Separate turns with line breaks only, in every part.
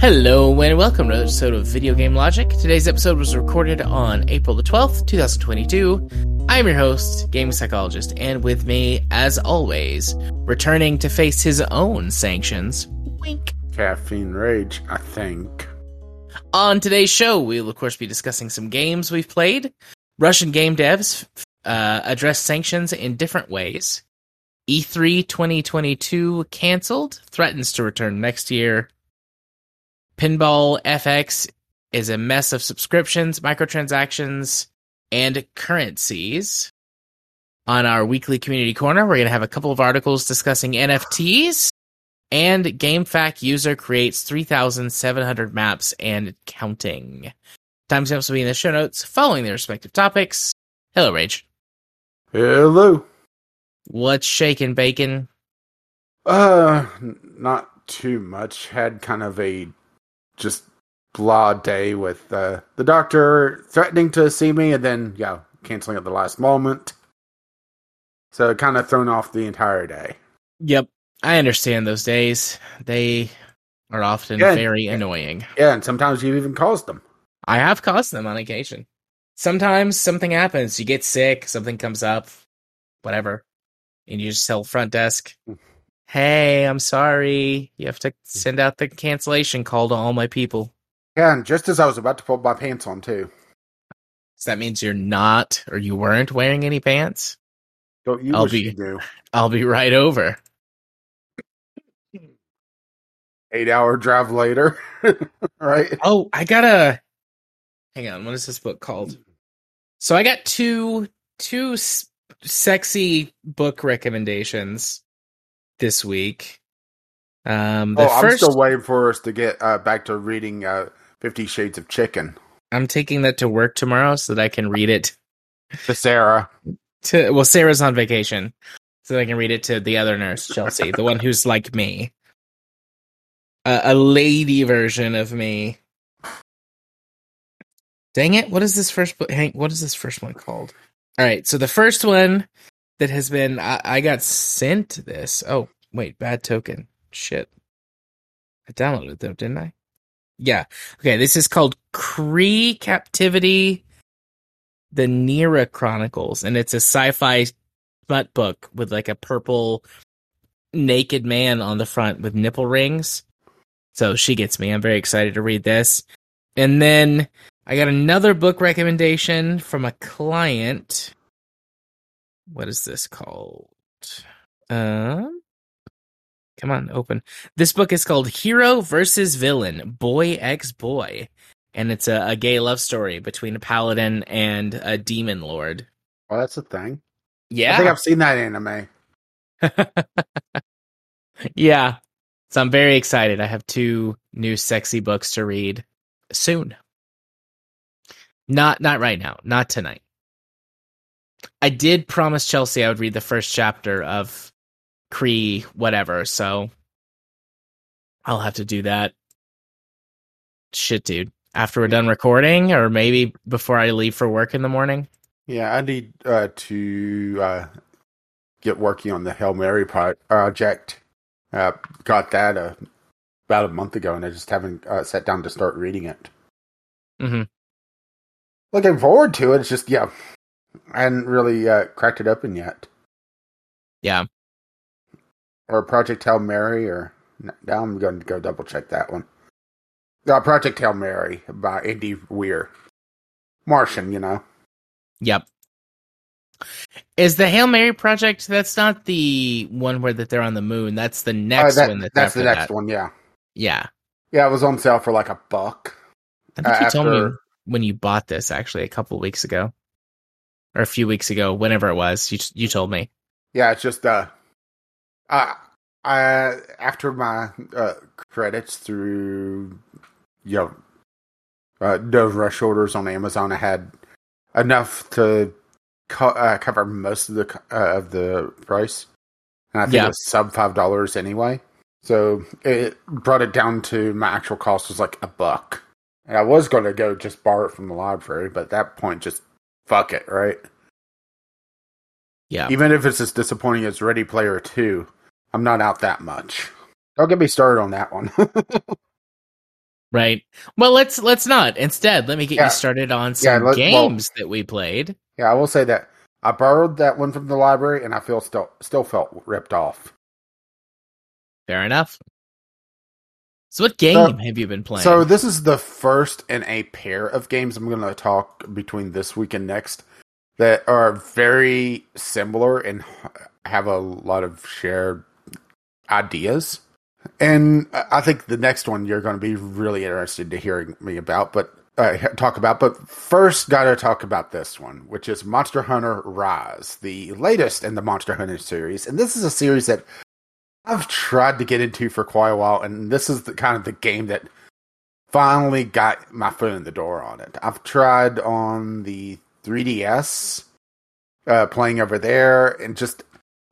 Hello and welcome to another episode of Video Game Logic. Today's episode was recorded on April the 12th, 2022. I'm your host, gaming psychologist, and with me, as always, returning to face his own sanctions, Wink.
Caffeine Rage, I think.
On today's show, we'll of course be discussing some games we've played. Russian game devs uh, address sanctions in different ways. E E3 2022 canceled, threatens to return next year. Pinball FX is a mess of subscriptions, microtransactions, and currencies. On our weekly community corner, we're going to have a couple of articles discussing NFTs. And GameFAQ user creates 3,700 maps and counting. Timestamps will be in the show notes following their respective topics. Hello, Rage.
Hello.
What's shaking, bacon?
Uh, not too much. Had kind of a just blah day with uh, the doctor threatening to see me and then, yeah, canceling at the last moment. So kind of thrown off the entire day.
Yep, I understand those days. They are often
Yeah.
very annoying.
Yeah, and sometimes you even caused them.
I have caused them on occasion. Sometimes something happens. You get sick, something comes up, whatever. And you just tell front desk, mm. hey, I'm sorry. You have to mm. send out the cancellation call to all my people.
Yeah, and just as I was about to pull my pants on, too.
So that means you're not or you weren't wearing any pants?
Don't you
I'll
wish
be-
you knew.
I'll be right over.
Eight hour drive later. right?
Oh, I gotta hang on. What is this book called? So I got two two s- sexy book recommendations this week. Um, the
oh, I'm
first
still waiting for us to get uh, back to reading uh, Fifty Shades of Chicken.
I'm taking that to work tomorrow so that I can read it
To Sarah.
to. Well, Sarah's on vacation, so that I can read it to the other nurse, Chelsea, the one who's like me, a, a lady version of me. Dang it! What is this first book? Hank, what is this first one called? All right, so the first one that has been I, I got sent this. Oh wait, bad token. Shit, I downloaded though, didn't I? Yeah. Okay, this is called Cree Captivity, the Nera Chronicles, and it's a sci-fi smut book with like a purple naked man on the front with nipple rings. So she gets me. I'm very excited to read this. And then I got another book recommendation from a client. What is this called? Um, come on, open. This book is called Hero versus Villain, Boy X Boy, and it's a, a gay love story between a paladin and a demon lord.
Oh, that's a thing.
Yeah,
I think I've seen that anime.
yeah. So I'm very excited. I have two new sexy books to read soon. Not not right now, not tonight. I did promise Chelsea I would read the first chapter of Cree whatever, so I'll have to do that. Shit, dude. After we're done recording or maybe before I leave for work in the morning.
Yeah, I need uh, to uh, get working on the Hail Mary pro- project. Uh, got that uh, about a month ago, and I just haven't uh, sat down to start reading it.
Mhm.
Looking forward to it. It's just yeah, I hadn't really uh, cracked it open yet.
Yeah.
Or Project Hail Mary, or now I'm going to go double check that one. Uh, Project Hail Mary by Andy Weir. Martian, you know.
Yep. Is the Hail Mary project? That's not the one where that they're on the moon. That's the next
Uh, that-
one. That's,
that's the next
that.
one, yeah.
Yeah,
Yeah, it was on sale for like a buck.
I think
Uh,
you told me when you bought this actually a couple weeks ago, or a few weeks ago, whenever it was. You you told me.
Yeah, it's just uh, uh, I after my uh credits through, you know, uh, those rush orders on Amazon, I had enough to co- uh, cover most of the uh, of the price, and I think
Yeah.
it was sub five dollars anyway. So it brought it down to my actual cost was like a buck, And I was going to go just borrow it from the library, but at that point, just fuck it, right?
Yeah.
Even if it's as disappointing as Ready Player 2, I'm not out that much. Don't get me started on that one.
Right. Well, let's let's not. Instead, let me get
Yeah.
you started on
Yeah,
some
well-
games that we played.
Yeah, I will say that I borrowed that one from the library, and I feel still still felt ripped off.
Fair enough. So, what game have you been playing?
So this is the first in a pair of games I'm going to talk between this week and next that are very similar and have a lot of shared ideas. And I I think the next one you're going to be really interested to hearing me about, but uh, talk about. But first, got to talk about this one, which is Monster Hunter Rise, the latest in the Monster Hunter series. And this is a series that I've tried to get into for quite a while, and this is the kind of the game that finally got my foot in the door on it. I've tried on the 3DS, uh, playing over there, and just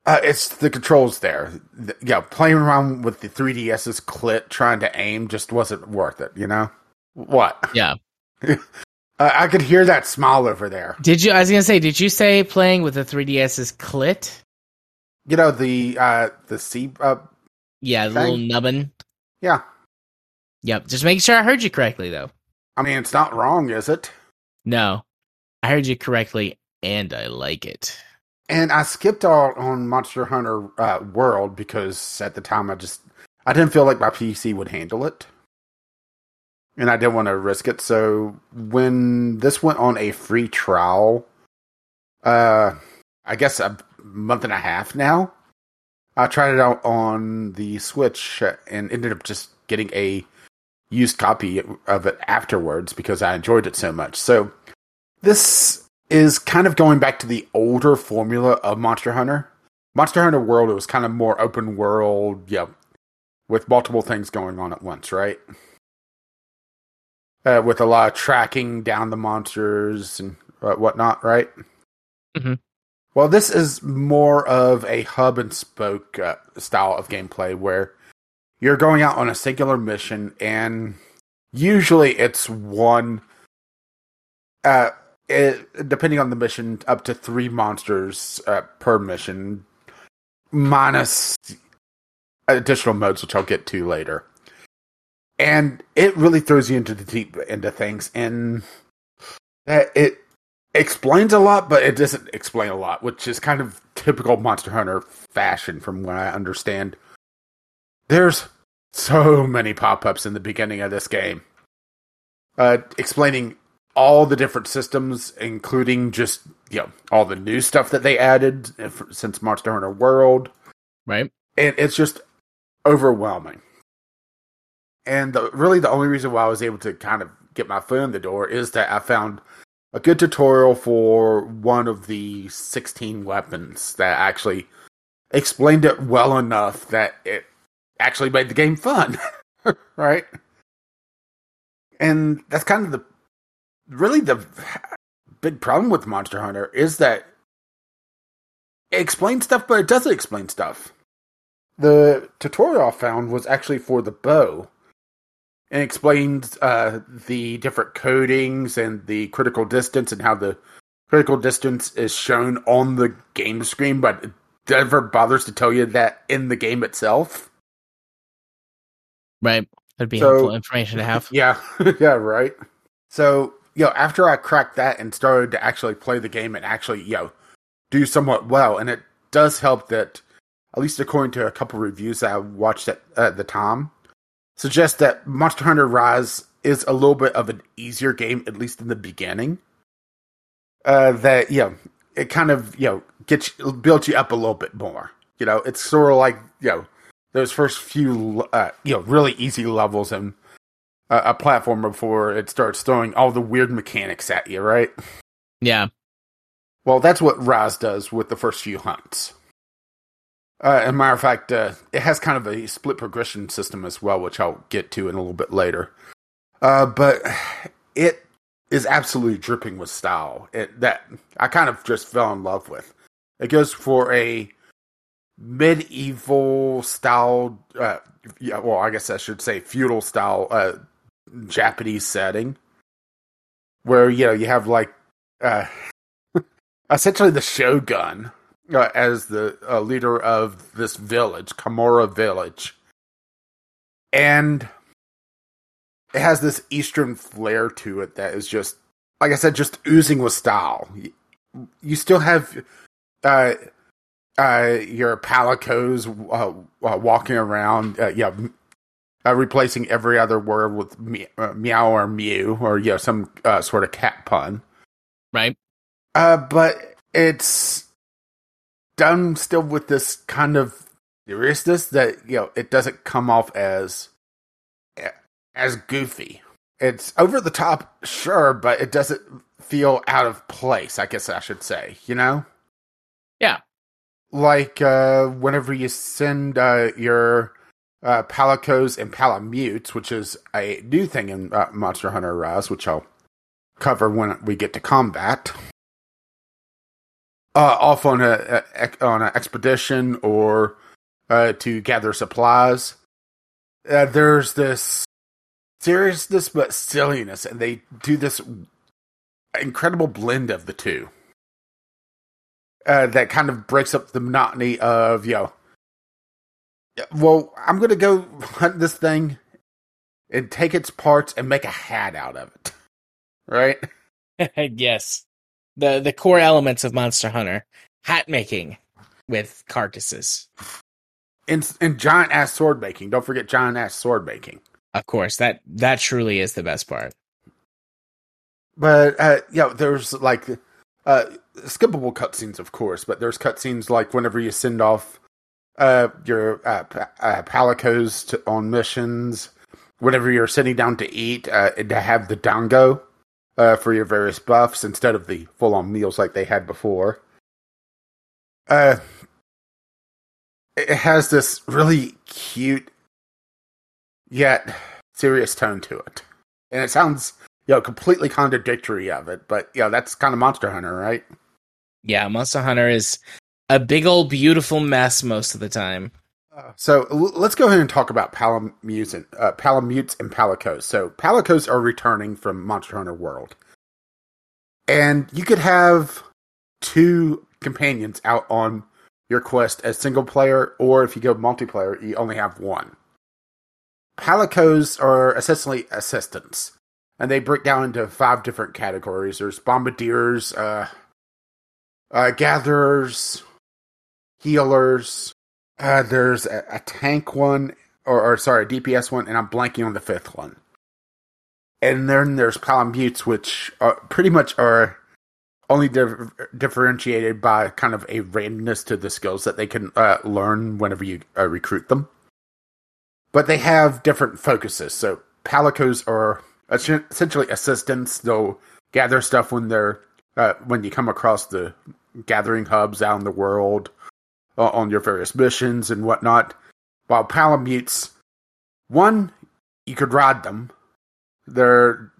uh, it's the controls there. The, yeah, playing around with the 3DS's clit, trying to aim, just wasn't worth it. You know what?
yeah.
I could hear that smile over there.
Did you? I was gonna say, did you say playing with the 3DS's clit?
You know the uh, the C. Uh,
Yeah, the
Thing?
little nubbin.
yeah,
Yep. Just making sure I heard you correctly, though.
I mean it's not wrong, is it?
No, I heard you correctly, and I like it.
And I skipped out on Monster Hunter uh, World because at the time I just I didn't feel like my PC would handle it, and I didn't want to risk it. So when this went on a free trial, uh, I guess a month and a half now, I tried it out on the Switch and ended up just getting a used copy of it afterwards because I enjoyed it so much. So this is kind of going back to the older formula of Monster Hunter. Monster Hunter World it was kind of more open world, yeah, with multiple things going on at once, right? Uh, with a lot of tracking down the monsters and whatnot, right?
Mhm.
Well, this is more of a hub and spoke uh, style of gameplay where you're going out on a singular mission, and usually it's one. Uh, it, depending on the mission, up to three monsters uh, per mission, minus additional modes, which I'll get to later. And it really throws you into the deep into things, and that it explains a lot, but it doesn't explain a lot, which is kind of typical Monster Hunter fashion, from what I understand. There's so many pop-ups in the beginning of this game, uh, explaining all the different systems, including just you know all the new stuff that they added since Monster Hunter World,
Right.
and it's just overwhelming. And the, really, the only reason why I was able to kind of get my foot in the door is that I found a good tutorial for one of the 16 weapons that actually explained it well enough that it actually made the game fun. right? And that's kind of the really the big problem with Monster Hunter is that it explains stuff, but it doesn't explain stuff. The tutorial I found was actually for the bow and explains uh, the different coatings and the critical distance and how the critical distance is shown on the game screen, but it never bothers to tell you that in the game itself.
Right. That'd be
So-
helpful information to have.
Yeah, yeah, right. So, you know, after I cracked that and started to actually play the game and actually, you know, do somewhat well, and it does help that, at least according to a couple reviews I watched at, at the time, suggest that Monster Hunter Rise is a little bit of an easier game, at least in the beginning. Uh, that, you know, it kind of, you know, gets you, builds you up a little bit more. You know, it's sort of like, you know, those first few, uh, you know, really easy levels and a, a platform before it starts throwing all the weird mechanics at you, right?
Yeah.
Well, that's what Rise does with the first few hunts. Uh, as a matter of fact, uh, it has kind of a split progression system as well, which I'll get to in a little bit later. Uh, but it is absolutely dripping with style. It, that I kind of just fell in love with. It goes for a medieval style. Uh, yeah, well, I guess I should say feudal style uh, Japanese setting, where you know you have like uh, essentially the shogun uh, as the uh, leader of this village, Kamura Village, and it has this eastern flair to it that is just, like I said, just oozing with style. You, still have uh, uh, your palicos uh, uh, walking around, uh, yeah, uh, replacing every other word with me- uh, meow or mew or you know some uh, sort of cat pun.
Right.
Uh, but it's done still with this kind of seriousness that you know it doesn't come off as as goofy. It's over the top, sure, but it doesn't feel out of place. I guess I should say, you know.
Yeah.
Like uh, whenever you send uh, your uh, Palicos and Palamutes, which is a new thing in uh, Monster Hunter Rise, which I'll cover when we get to combat. Uh, off on a, a on an expedition or uh, to gather supplies. Uh, there's this seriousness but silliness, and they do this incredible blend of the two. Uh, that kind of breaks up the monotony of you know well, I'm gonna go hunt this thing and take its parts and make a hat out of it. Right?
yes. The the core elements of Monster Hunter. Hat making with carcasses.
And and giant ass sword making. Don't forget giant ass sword making.
Of course, that that truly is the best part.
But uh yeah, there's like uh skippable cutscenes of course, but there's cutscenes like whenever you send off uh, your uh, uh, palicos to, on missions. Whenever you're sitting down to eat, uh, to have the dango uh, for your various buffs instead of the full-on meals like they had before. Uh, it has this really cute yet serious tone to it, and it sounds you know completely contradictory of it. But you know that's kind of Monster Hunter, right?
Yeah, Monster Hunter is a big old beautiful mess most of the time.
So l- let's go ahead and talk about Palamutes and uh, Palamutes and Palicos. So Palicos are returning from Monster Hunter World, and you could have two companions out on your quest as single player, or if you go multiplayer, you only have one. Palicos are essentially assistants, and they break down into five different categories. There's bombardiers, uh, uh, gatherers, healers. Uh, there's a, a tank one, or, or, sorry, a DPS one, and I'm blanking on the fifth one. And then there's column Palamutes, which are, pretty much are only dif- differentiated by kind of a randomness to the skills that they can uh, learn whenever you uh, recruit them. But they have different focuses. So Palicos are essentially assistants. They'll gather stuff when they're uh, when you come across the gathering hubs out in the world uh, on your various missions and whatnot. While Palamutes, one, you could ride them. They're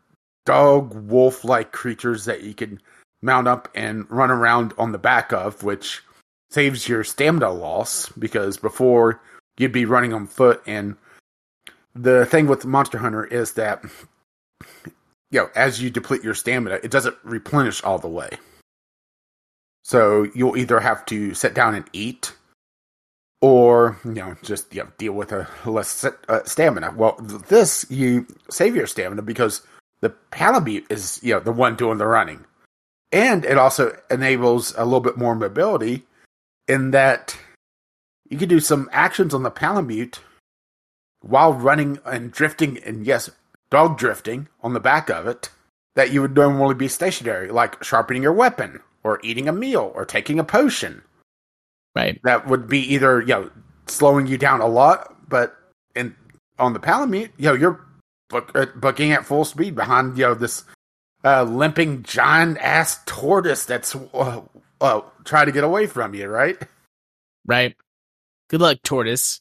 dog, wolf like creatures that you can mount up and run around on the back of, which saves your stamina loss because before you'd be running on foot. And the thing with Monster Hunter is that, you know, as you deplete your stamina, it doesn't replenish all the way. So you'll either have to sit down and eat, or you know just you know, deal with a less uh, stamina. Well, this you save your stamina because the Palamute is you know the one doing the running, and it also enables a little bit more mobility in that you can do some actions on the Palamute while running and drifting, and yes, dog drifting on the back of it that you would normally be stationary, like sharpening your weapon or eating a meal or taking a potion.
Right.
That would be either, you know, slowing you down a lot, but in on the Palamute, you know, you're book, uh, booking at full speed behind, you know, this uh, limping giant ass tortoise that's uh, uh, trying to get away from you, right?
Right. Good luck, tortoise.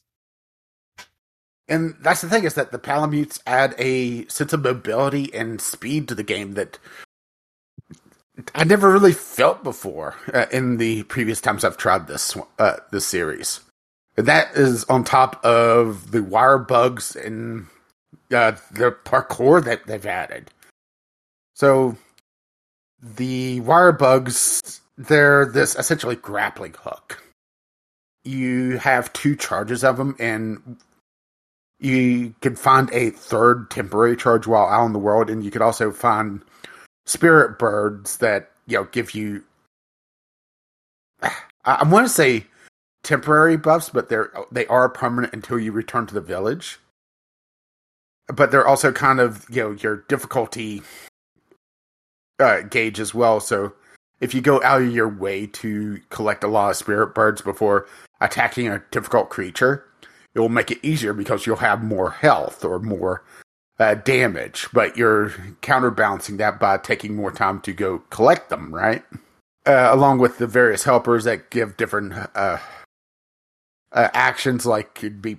And that's the thing is that the Palamutes add a sense of mobility and speed to the game that I never really felt before uh, in the previous times I've tried this uh, this series. And that is on top of the wire bugs and uh, the parkour that they've added. So the wire bugs, they're this essentially grappling hook. You have two charges of them, and you can find a third temporary charge while out in the world, and you could also find spirit birds that you know give you. I, want to say temporary buffs, but they're they are permanent until you return to the village. But they're also kind of you know your difficulty uh, gauge as well. So if you go out of your way to collect a lot of spirit birds before attacking a difficult creature, it will make it easier because you'll have more health or more uh, damage. But you're counterbalancing that by taking more time to go collect them, right? Uh, along with the various helpers that give different uh, uh, actions, like could be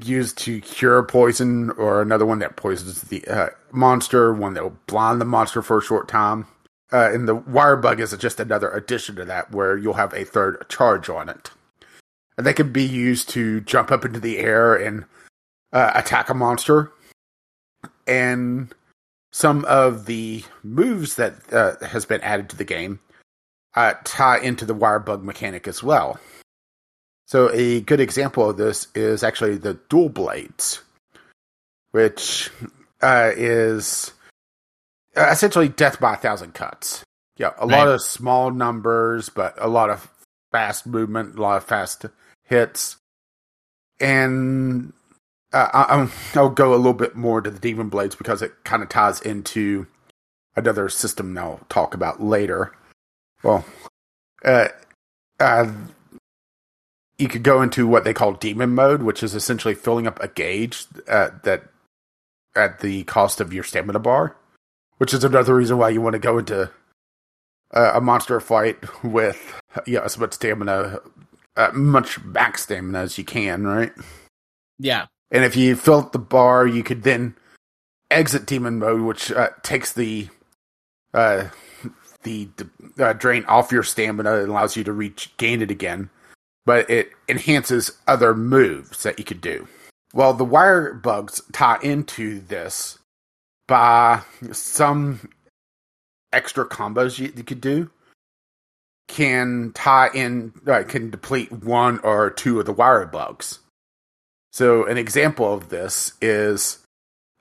used to cure poison, or another one that poisons the uh, monster, one that will blind the monster for a short time. Uh, and the wire bug is just another addition to that, where you'll have a third charge on it. And they can be used to jump up into the air and attack a monster. And some of the moves that uh, has been added to the game uh, tie into the wire bug mechanic as well. So a good example of this is actually the dual blades, which uh, is uh, essentially death by a thousand cuts. Yeah, a right. lot of small numbers, but a lot of fast movement, a lot of fast hits, and uh, I, I'll go a little bit more to the demon blades because it kind of ties into another system I'll talk about later. Well, uh, uh, you could go into what they call demon mode, which is essentially filling up a gauge uh, that at the cost of your stamina bar, which is another reason why you want to go into uh, a monster fight with yeah as much stamina, uh, much max stamina as you can, right?
Yeah.
And if you fill up the bar, you could then exit demon mode, which uh, takes the uh, the uh, drain off your stamina and allows you to reach gain it again but it enhances other moves that you could do. Well, the wire bugs tie into this by some extra combos you, you could do can tie in uh, can deplete one or two of the wire bugs. So an example of this is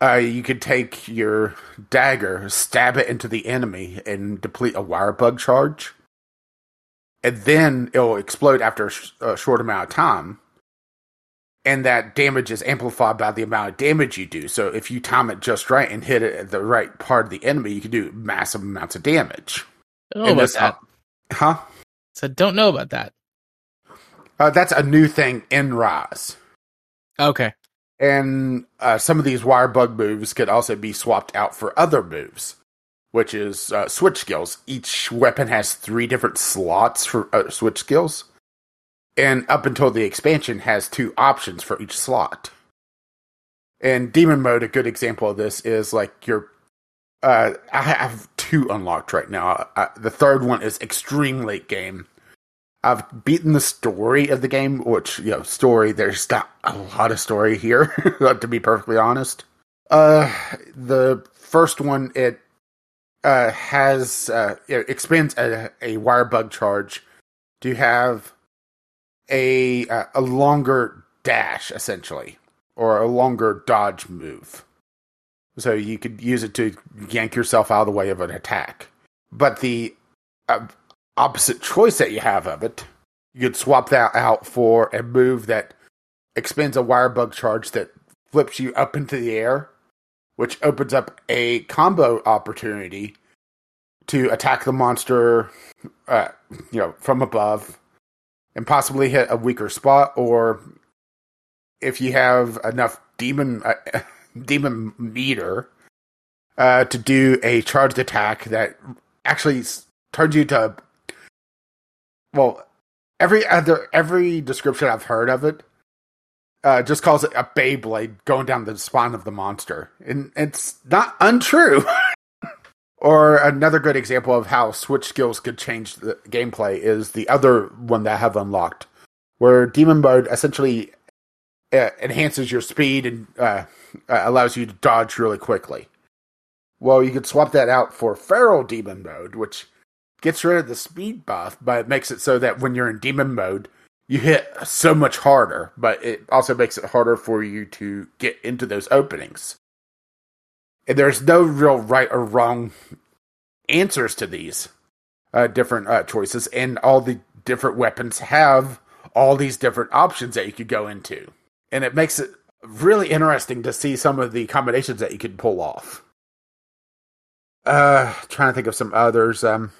uh, you could take your dagger, stab it into the enemy, and deplete a wire bug charge and then it'll explode after a short amount of time. And that damage is amplified by the amount of damage you do. So if you time it just right and hit it at the right part of the enemy, you can do massive amounts of damage.
Don't know about that.
Huh?
So don't know about that.
Uh, that's a new thing in Rise.
Okay.
And uh, some of these wire bug moves could also be swapped out for other moves which is uh, switch skills. Each weapon has three different slots for uh, switch skills, and up until the expansion, has two options for each slot. And demon mode, a good example of this is like your. Uh, I have two unlocked right now. Uh, the third one is extreme late game. I've beaten the story of the game, which you know, story. There's not a lot of story here, to be perfectly honest. Uh, the first one it uh, has uh, expands a, a wire bug charge to have a uh, a longer dash essentially or a longer dodge move. So you could use it to yank yourself out of the way of an attack. But the uh, opposite choice that you have of it, you could swap that out for a move that expends a wire bug charge that flips you up into the air which opens up a combo opportunity to attack the monster, uh, you know, from above, and possibly hit a weaker spot, or if you have enough demon uh, demon meter uh, to do a charged attack that actually turns you to well every other every description I've heard of it uh, just calls it a Beyblade going down the spine of the monster, and it's not untrue. or another good example of how switch skills could change the gameplay is the other one that I have unlocked, where Demon Mode essentially uh, enhances your speed and uh, uh, allows you to dodge really quickly. Well, you could swap that out for Feral Demon mode, which gets rid of the speed buff, but it makes it so that when you're in demon mode, you hit so much harder, but it also makes it harder for you to get into those openings. And there's no real right or wrong answers to these uh, different uh, choices, and all the different weapons have all these different options that you could go into. And it makes it really interesting to see some of the combinations that you can pull off. Uh, trying to think of some others. Um,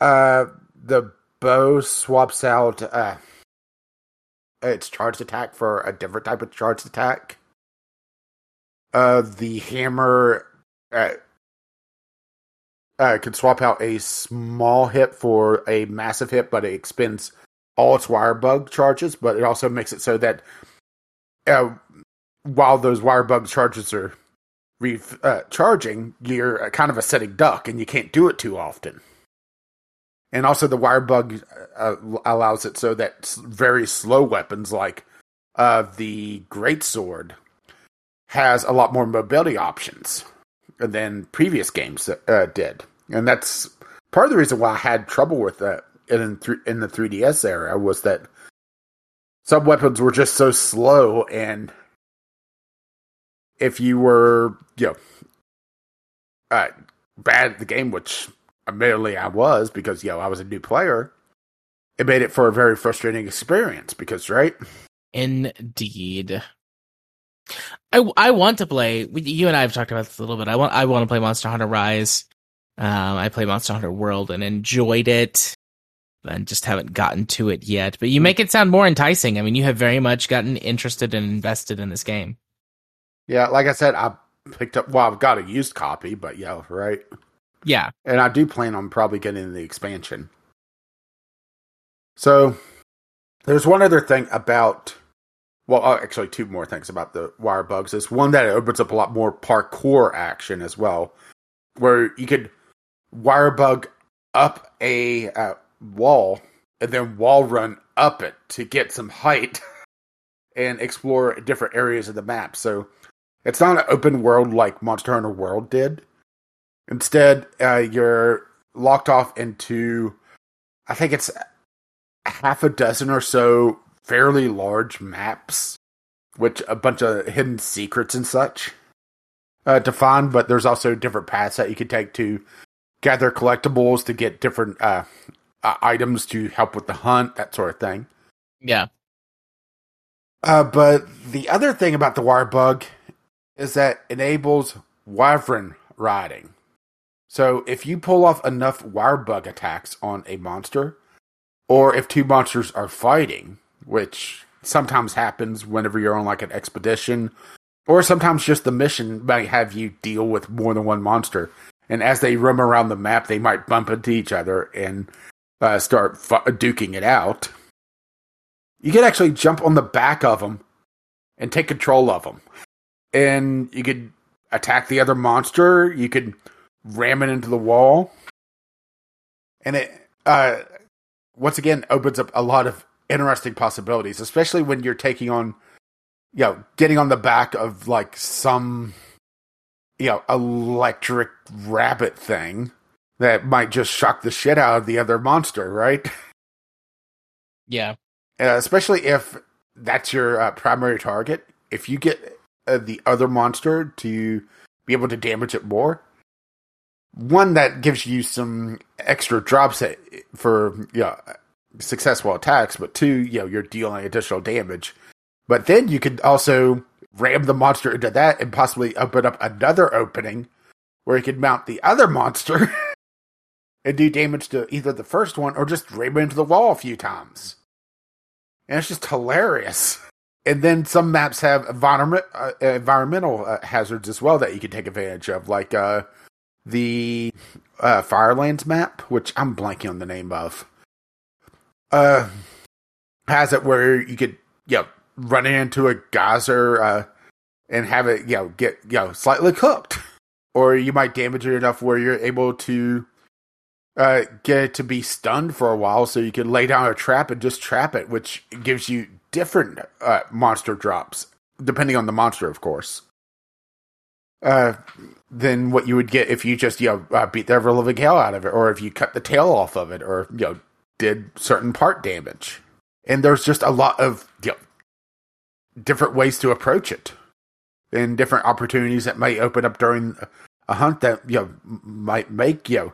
uh, the bow swaps out uh, its charged attack for a different type of charged attack. Uh, the hammer uh, uh, can swap out a small hit for a massive hit, but it expends all its wire bug charges. But it also makes it so that uh, while those wire bug charges are re- uh, charging, you're kind of a sitting duck, and you can't do it too often. And also, the wire bug uh, allows it so that very slow weapons like uh, the great sword has a lot more mobility options than previous games uh, did, and that's part of the reason why I had trouble with that in th- in the 3DS era was that some weapons were just so slow, and if you were you know uh, bad at the game, which admittedly I was because yo, know I was a new player, it made it for a very frustrating experience because right.
Indeed. I, I want to play. You and I have talked about this a little bit. I want I want to play Monster Hunter Rise. Um, I played Monster Hunter World and enjoyed it, and just haven't gotten to it yet. But you make it sound more enticing. I mean, you have very much gotten interested and invested in this game.
Yeah, like I said, I picked up. Well, I've got a used copy, but yeah, right.
Yeah,
and I do plan on probably getting the expansion. So, there's one other thing about well, uh, actually, two more things about the wire bugs. Is one that it opens up a lot more parkour action as well, where you could wire bug up a uh, wall and then wall run up it to get some height and explore different areas of the map. So it's not an open world like Monster Hunter World did. Instead, uh, you're locked off into, I think it's half a dozen or so fairly large maps, which a bunch of hidden secrets and such uh, to find. But there's also different paths that you can take to gather collectibles to get different uh, uh, items to help with the hunt, that sort of thing.
Yeah.
Uh, but the other thing about the wire bug is that enables wyvern riding. So if you pull off enough wire bug attacks on a monster, or if two monsters are fighting, which sometimes happens whenever you're on like an expedition, or sometimes just the mission might have you deal with more than one monster. And as they roam around the map, they might bump into each other and uh, start duking it out. You could actually jump on the back of them and take control of them. And you could attack the other monster. You could ram it into the wall. And it, uh, once again, opens up a lot of interesting possibilities, especially when you're taking on, you know, getting on the back of like some, you know, electric rabbit thing that might just shock the shit out of the other monster, right?
Yeah.
Uh, especially if that's your uh, primary target. If you get uh, the other monster to be able to damage it more, one that gives you some extra drops for know, successful attacks, but two, you know, you're dealing additional damage. But then you could also ram the monster into that and possibly open up another opening where you could mount the other monster and do damage to either the first one or just ram it into the wall a few times. And it's just hilarious. And then some maps have environment, uh, environmental uh, hazards as well that you can take advantage of, like uh, the uh, Firelands map, which I'm blanking on the name of uh, has it where you could, you know, run into a geyser uh, and have it, you know, get, you know, slightly cooked. Or you might damage it enough where you're able to uh, get it to be stunned for a while so you can lay down a trap and just trap it, which gives you different uh, monster drops, depending on the monster, of course. Uh, than what you would get if you just you know uh, beat the ever living hell out of it, or if you cut the tail off of it, or you know did certain part damage. And there's just a lot of you know, different ways to approach it, and different opportunities that might open up during a hunt that you know might make you know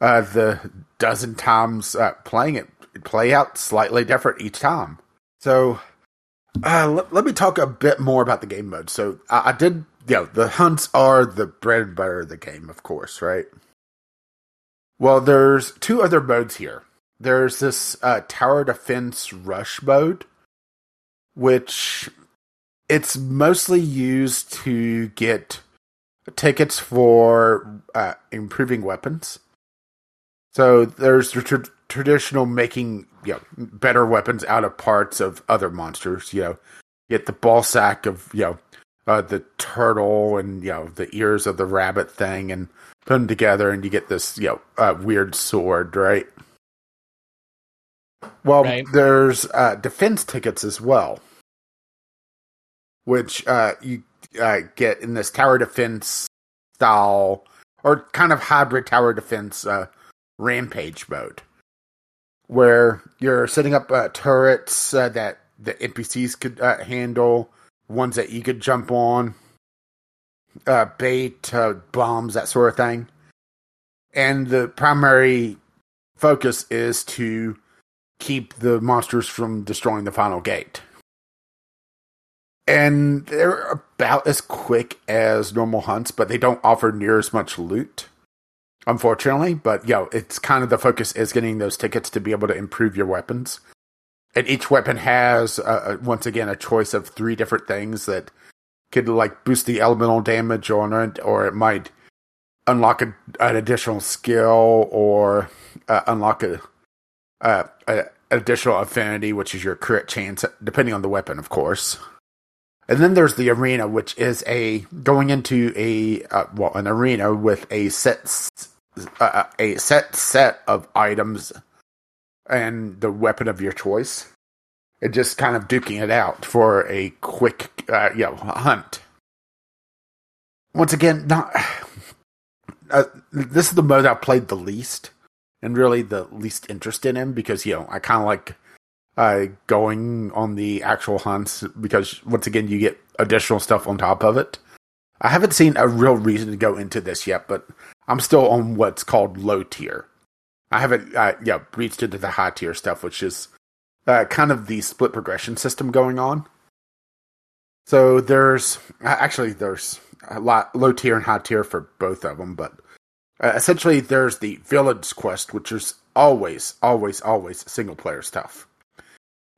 uh, the dozen times uh, playing it play out slightly different each time. So uh, let, let, me talk a bit more about the game mode. So I, I did, know, the hunts are the bread and butter of the game, of course, right? Well, there's two other modes here. There's this uh, tower defense rush mode, which it's mostly used to get tickets for uh, improving weapons. So there's the tr- traditional making you know, better weapons out of parts of other monsters. You know, get the ball sack of you know uh, the turtle and you know the ears of the rabbit thing, and put them together, and you get this you know uh, weird sword, right? Well, right. there's uh, defense tickets as well, which uh, you uh, get in this tower defense style or kind of hybrid tower defense uh, rampage mode, where you're setting up uh, turrets uh, that the NPCs could uh, handle, ones that you could jump on, uh, bait, uh, bombs, that sort of thing. And the primary focus is to keep the monsters from destroying the final gate. And they're about as quick as normal hunts, but they don't offer near as much loot unfortunately. But yo, know, it's kind of the focus is getting those tickets to be able to improve your weapons. And each weapon has uh, once again a choice of three different things that could like boost the elemental damage on it, or it might unlock a, an additional skill, or uh, unlock a, uh, a additional affinity, which is your crit chance, depending on the weapon, of course. And then there's the arena, which is a going into a uh, well an arena with a set uh, a set set of items and the weapon of your choice, and just kind of duking it out for a quick, uh, you know, hunt. Once again, not uh, this is the mode I played the least, and really the least interested in him because you know I kind of like uh, going on the actual hunts because once again you get additional stuff on top of it. I haven't seen a real reason to go into this yet, but I'm still on what's called low tier. I haven't, uh, yeah, reached into the high tier stuff, which is uh, kind of the split progression system going on. So there's actually there's a lot low tier and high tier for both of them, but uh, essentially there's the village quest, which is always, always, always single player stuff.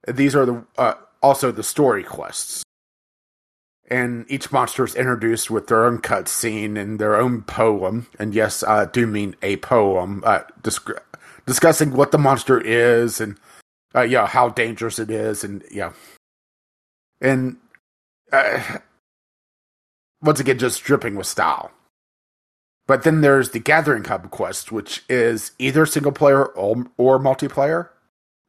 These are the uh, also the story quests and each monster is introduced with their own cutscene and their own poem. And yes, I do mean a poem uh, disc- discussing what the monster is and uh, yeah, how dangerous it is, and yeah, and uh, once again, just dripping with style. But then there's the Gathering Hub quest, which is either single player or, or multiplayer,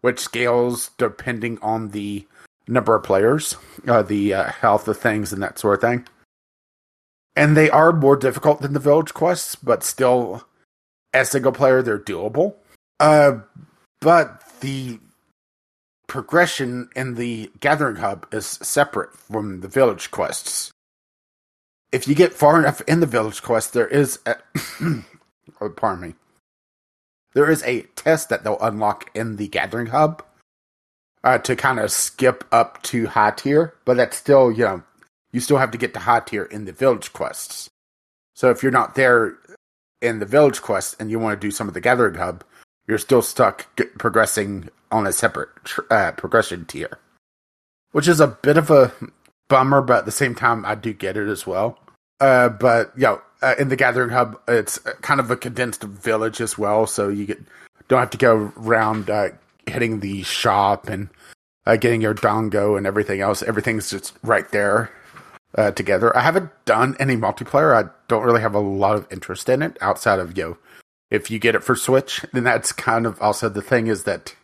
which scales depending on the number of players, uh, the uh, health of things, and that sort of thing. And they are more difficult than the village quests, but still, as single player, they're doable. Uh, but the progression in the gathering hub is separate from the village quests. If you get far enough in the village quest, there is a oh, pardon me. There is a test that they'll unlock in the gathering hub uh, to kind of skip up to high tier, but that's still, you know, you still have to get to high tier in the village quests. So if you're not there in the village quest and you want to do some of the gathering hub, you're still stuck progressing on a separate uh, progression tier, which is a bit of a bummer, but at the same time, I do get it as well. Uh, but you know, uh, in the gathering hub, it's kind of a condensed village as well, so you get don't have to go around uh, hitting the shop and uh, getting your dango and everything else. Everything's just right there uh, together. I haven't done any multiplayer. I don't really have a lot of interest in it outside of you. Know, if you get it for Switch, then that's kind of also the thing is that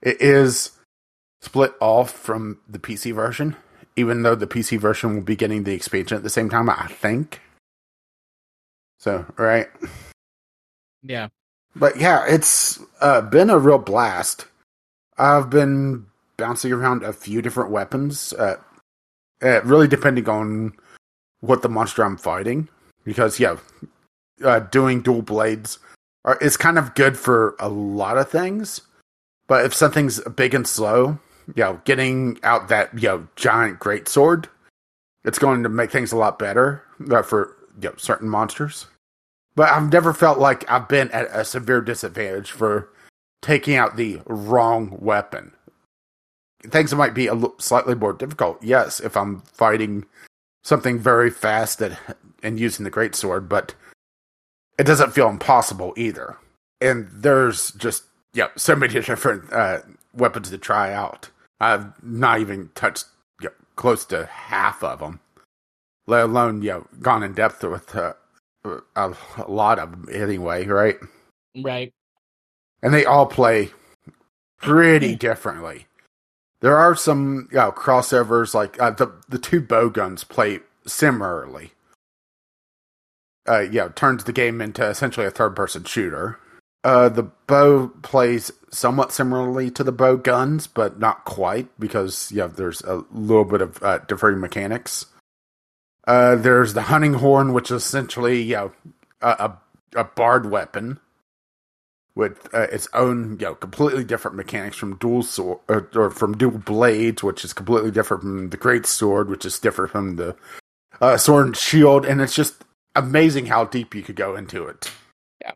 it is split off from the PC version, even though the PC version will be getting the expansion at the same time, I think. So, right.
Yeah.
But yeah, it's uh, been a real blast. I've been bouncing around a few different weapons, uh, uh, really depending on what the monster I'm fighting. Because, yeah, uh, doing dual blades are, is kind of good for a lot of things. But if something's big and slow, you know, getting out that you know giant great sword, it's going to make things a lot better uh, for you know, certain monsters. But I've never felt like I've been at a severe disadvantage for taking out the wrong weapon. Things might be a l- slightly more difficult, yes, if I'm fighting something very fast that, and using the great sword, but it doesn't feel impossible either. And there's just yeah, so many different uh, weapons to try out. I've not even touched you know, close to half of them, let alone you know gone in depth with uh, a, lot of them anyway, right?
Right.
And they all play pretty differently. There are some you know, crossovers, like uh, the the two bow guns play similarly. Uh, yeah, turns the game into essentially a third person shooter. Uh, the bow plays somewhat similarly to the bow guns, but not quite because yeah, there's a little bit of uh, differing mechanics. Uh, there's the hunting horn, which is essentially you know, a, a, a bard weapon with uh, its own you know completely different mechanics from dual sword or, or, from dual blades, which is completely different from the great sword, which is different from the uh, sword and shield, and it's just amazing how deep you could go into it.
Yeah.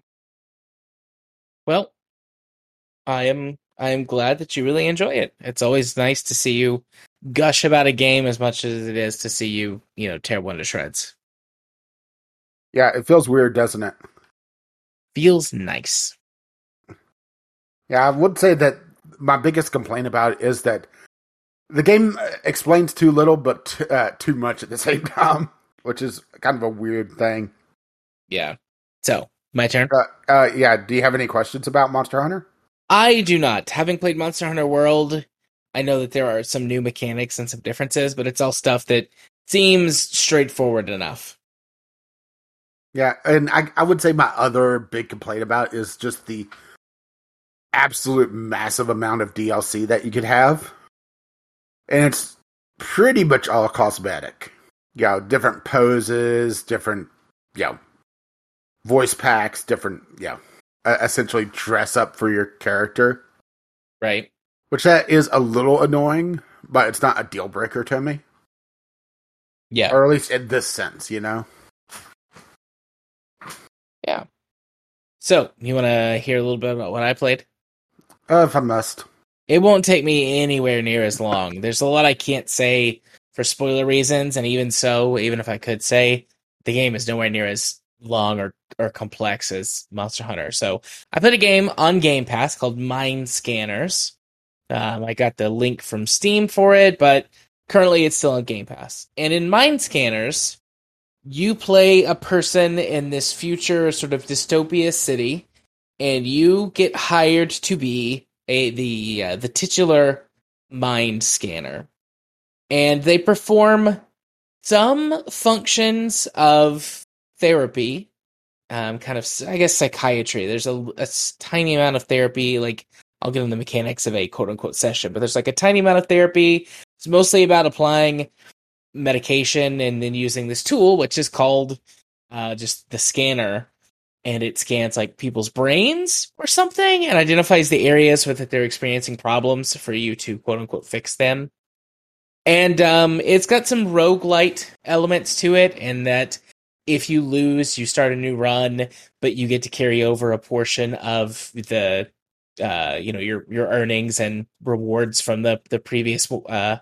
Well, I am I am glad that you really enjoy it. It's always nice to see you gush about a game as much as it is to see you, you know, tear one to shreds.
Yeah, it feels weird, doesn't it?
Feels nice.
Yeah, I would say that my biggest complaint about it is that the game explains too little, but uh, too much at the same time, which is kind of a weird thing.
Yeah. So, my turn.
Uh, uh, yeah. Do you have any questions about Monster Hunter?
I do not. Having played Monster Hunter World, I know that there are some new mechanics and some differences, but it's all stuff that seems straightforward enough.
Yeah, and I, I would say my other big complaint about is just the absolute massive amount of DLC that you could have. And it's pretty much all cosmetic. You know, different poses, different, you know, voice packs, different, you know, essentially dress up for your character.
Right.
Which that is a little annoying, but it's not a deal breaker to me.
Yeah.
Or at least in this sense, you know?
Yeah. So, you want to hear a little bit about what I played?
Uh, if I must.
It won't take me anywhere near as long. There's a lot I can't say for spoiler reasons, and even so, even if I could say, the game is nowhere near as long or, or complex as Monster Hunter. So I played a game on Game Pass called Mind Scanners. Um, I got the link from Steam for it, but currently it's still on Game Pass. And in Mind Scanners, you play a person in this future sort of dystopia city, and you get hired to be a the uh, the titular mind scanner, and they perform some functions of therapy, um, kind of I guess psychiatry. There's a, a tiny amount of therapy, like I'll get into the mechanics of a quote unquote session, but there's like a tiny amount of therapy. It's mostly about applying medication and then using this tool, which is called uh, just the scanner, and it scans like people's brains or something and identifies the areas with that they're experiencing problems for you to quote unquote fix them. And um, it's got some roguelite elements to it, and that if you lose, you start a new run, but you get to carry over a portion of the uh, you know your your earnings and rewards from the the previous uh,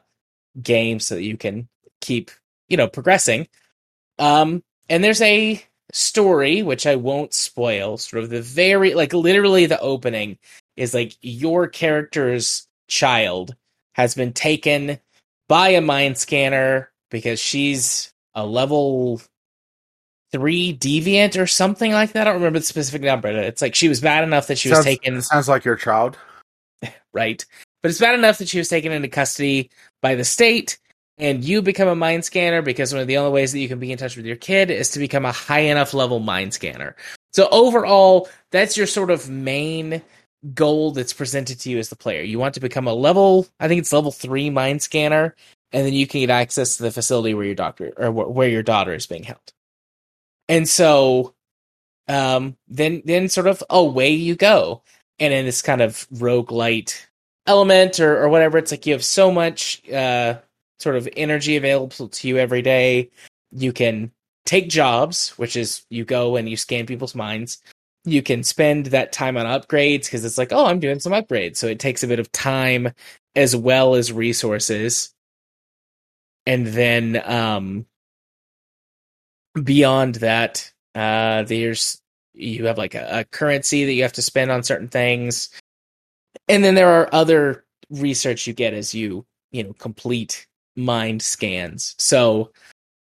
game, so that you can keep you know progressing. Um, and there's a story which I won't spoil. Sort of the very like literally the opening is like your character's child has been taken by a mind scanner because she's a level three deviant or something like that. I don't remember the specific number. It's like she was bad enough that she
sounds,
was taken.
Sounds like your child.
Right. but it's bad enough that she was taken into custody by the state and you become a mind scanner because one of the only ways that you can be in touch with your kid is to become a high enough level mind scanner. So overall, that's your sort of main goal that's presented to you as the player. You want to become a level, I think it's level 3 mind scanner and then you can get access to the facility where your doctor or where your daughter is being held. And so um then then sort of away you go. And in this kind of roguelite element or, or whatever, it's like you have so much uh sort of energy available to you every day. You can take jobs, which is you go and you scan people's minds. You can spend that time on upgrades because it's like, oh, I'm doing some upgrades. So it takes a bit of time as well as resources. And then um beyond that, uh there's you have like a, a currency that you have to spend on certain things. And then there are other research you get as you, you know, complete mind scans. So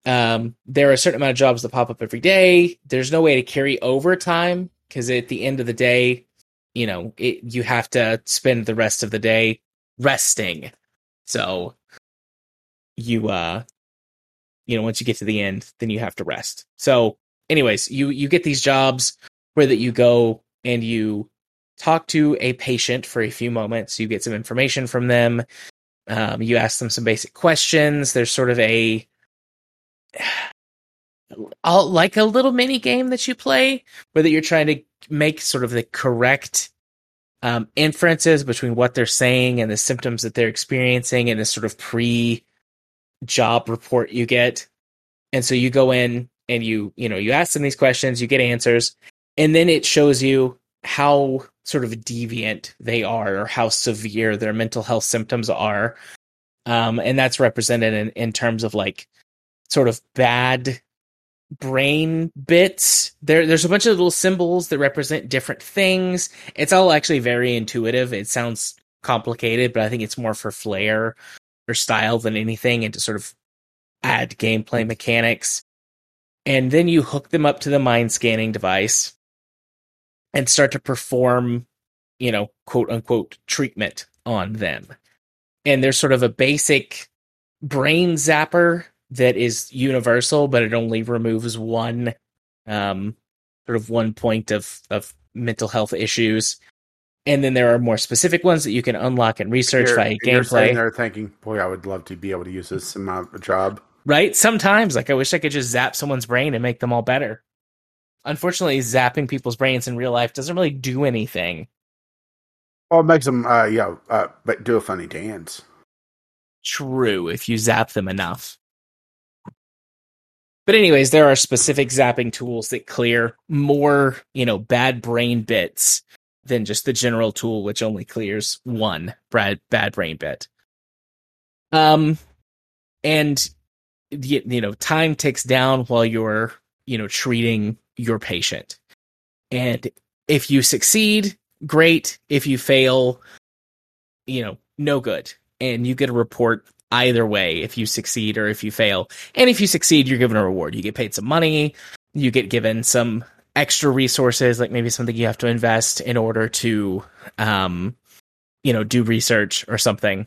um, there are a certain amount of jobs that pop up every day. There's no way to carry over time because at the end of the day, you know, it, you have to spend the rest of the day resting. So you uh you know, once you get to the end, then you have to rest. So anyways, you you get these jobs where that you go and you talk to a patient for a few moments, you get some information from them, um, you ask them some basic questions. There's sort of a like a little mini game that you play where that you're trying to make sort of the correct um, inferences between what they're saying and the symptoms that they're experiencing and the sort of pre job report you get. And so you go in and you, you know, you ask them these questions, you get answers, and then it shows you how sort of deviant they are or how severe their mental health symptoms are. Um, and that's represented in, in terms of like sort of bad brain bits. There, there's a bunch of little symbols that represent different things. It's all actually very intuitive. It sounds complicated, but I think it's more for flair or style than anything and to sort of add gameplay mechanics. And then you hook them up to the mind scanning device and start to perform, you know, quote unquote treatment on them. And there's sort of a basic brain zapper that is universal, but it only removes one um sort of one point of of mental health issues. And then there are more specific ones that you can unlock and research
You're,
via
you're
gameplay.
there thinking, boy, I would love to be able to use this in my job.
Right? Sometimes, like I wish I could just zap someone's brain and make them all better. Unfortunately, zapping people's brains in real life doesn't really do anything.
Well, it makes them, uh, yeah, uh, but do a funny dance.
True, if you zap them enough. But anyways, there are specific zapping tools that clear more, you know, bad brain bits than just the general tool, which only clears one bad bad brain bit. Um, and you, you know, time ticks down while you're, you know, treating your patient. And if you succeed, great. If you fail, you know, no good. And you get a report either way if you succeed or if you fail. And if you succeed, you're given a reward. You get paid some money, you get given some extra resources, like maybe something you have to invest in order to um you know, do research or something.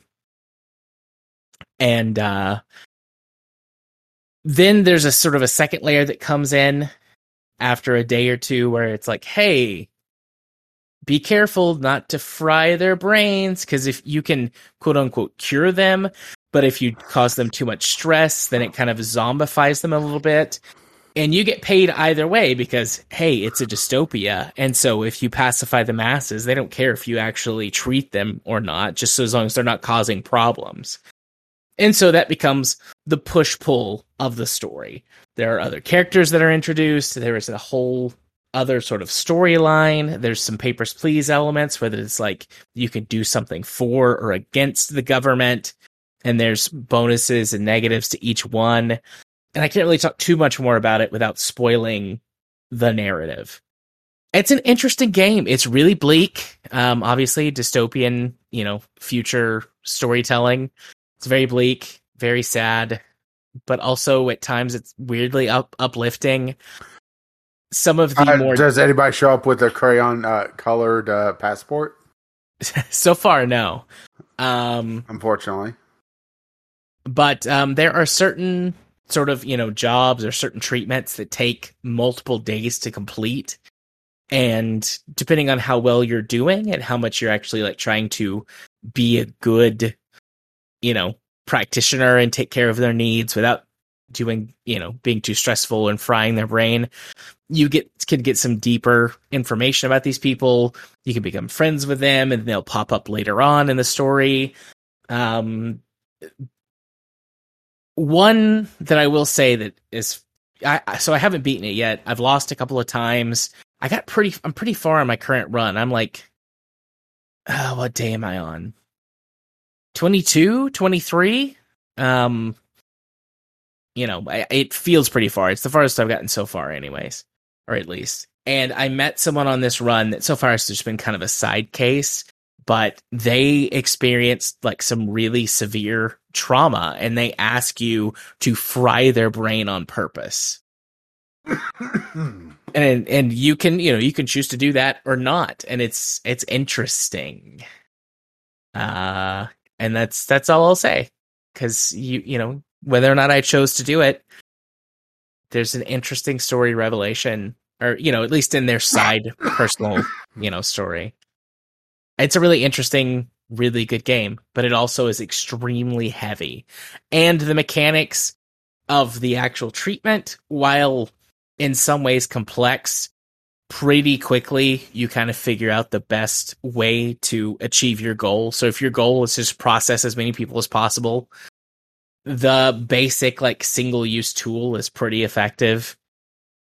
And uh then there's a sort of a second layer that comes in after a day or two where it's like, hey, be careful not to fry their brains because if you can quote unquote cure them, but if you cause them too much stress, then it kind of zombifies them a little bit. And you get paid either way because, hey, it's a dystopia. And so if you pacify the masses, they don't care if you actually treat them or not, just so as long as they're not causing problems. And so that becomes the push pull of the story. There are other characters that are introduced. There is a whole other sort of storyline. There's some papers, please elements, whether it's like you can do something for or against the government. And there's bonuses and negatives to each one. And I can't really talk too much more about it without spoiling the narrative. It's an interesting game. It's really bleak. Um, obviously, dystopian, you know, future storytelling. It's very bleak, very sad, but also at times it's weirdly up uplifting. Some of the
Uh,
more
does anybody show up with a crayon uh, colored uh, passport?
so far, no. Um,
Unfortunately.
but um, there are certain sort of you know jobs or certain treatments that take multiple days to complete. And depending on how well you're doing and how much you're actually like trying to be a good you know practitioner and take care of their needs without doing you know being too stressful and frying their brain you get can get some deeper information about these people. You can become friends with them and they'll pop up later on in the story. Um one that I will say that is I so I haven't beaten it yet. I've lost a couple of times. I got pretty I'm pretty far on my current run. I'm like uh, what day am I on? 22, 23? Um you know, I, it feels pretty far. It's the farthest I've gotten so far anyways, or at least. And I met someone on this run that so far has just been kind of a side case but they experienced like some really severe trauma and they ask you to fry their brain on purpose. And and you can you know you can choose to do that or not and it's it's interesting. Uh and that's that's all i'll say because you you know whether or not i chose to do it there's an interesting story revelation or you know at least in their side personal you know story it's a really interesting really good game but it also is extremely heavy. And the mechanics of the actual treatment while in some ways complex pretty quickly you kind of figure out the best way to achieve your goal. So if your goal is just process as many people as possible the basic like single use tool is pretty effective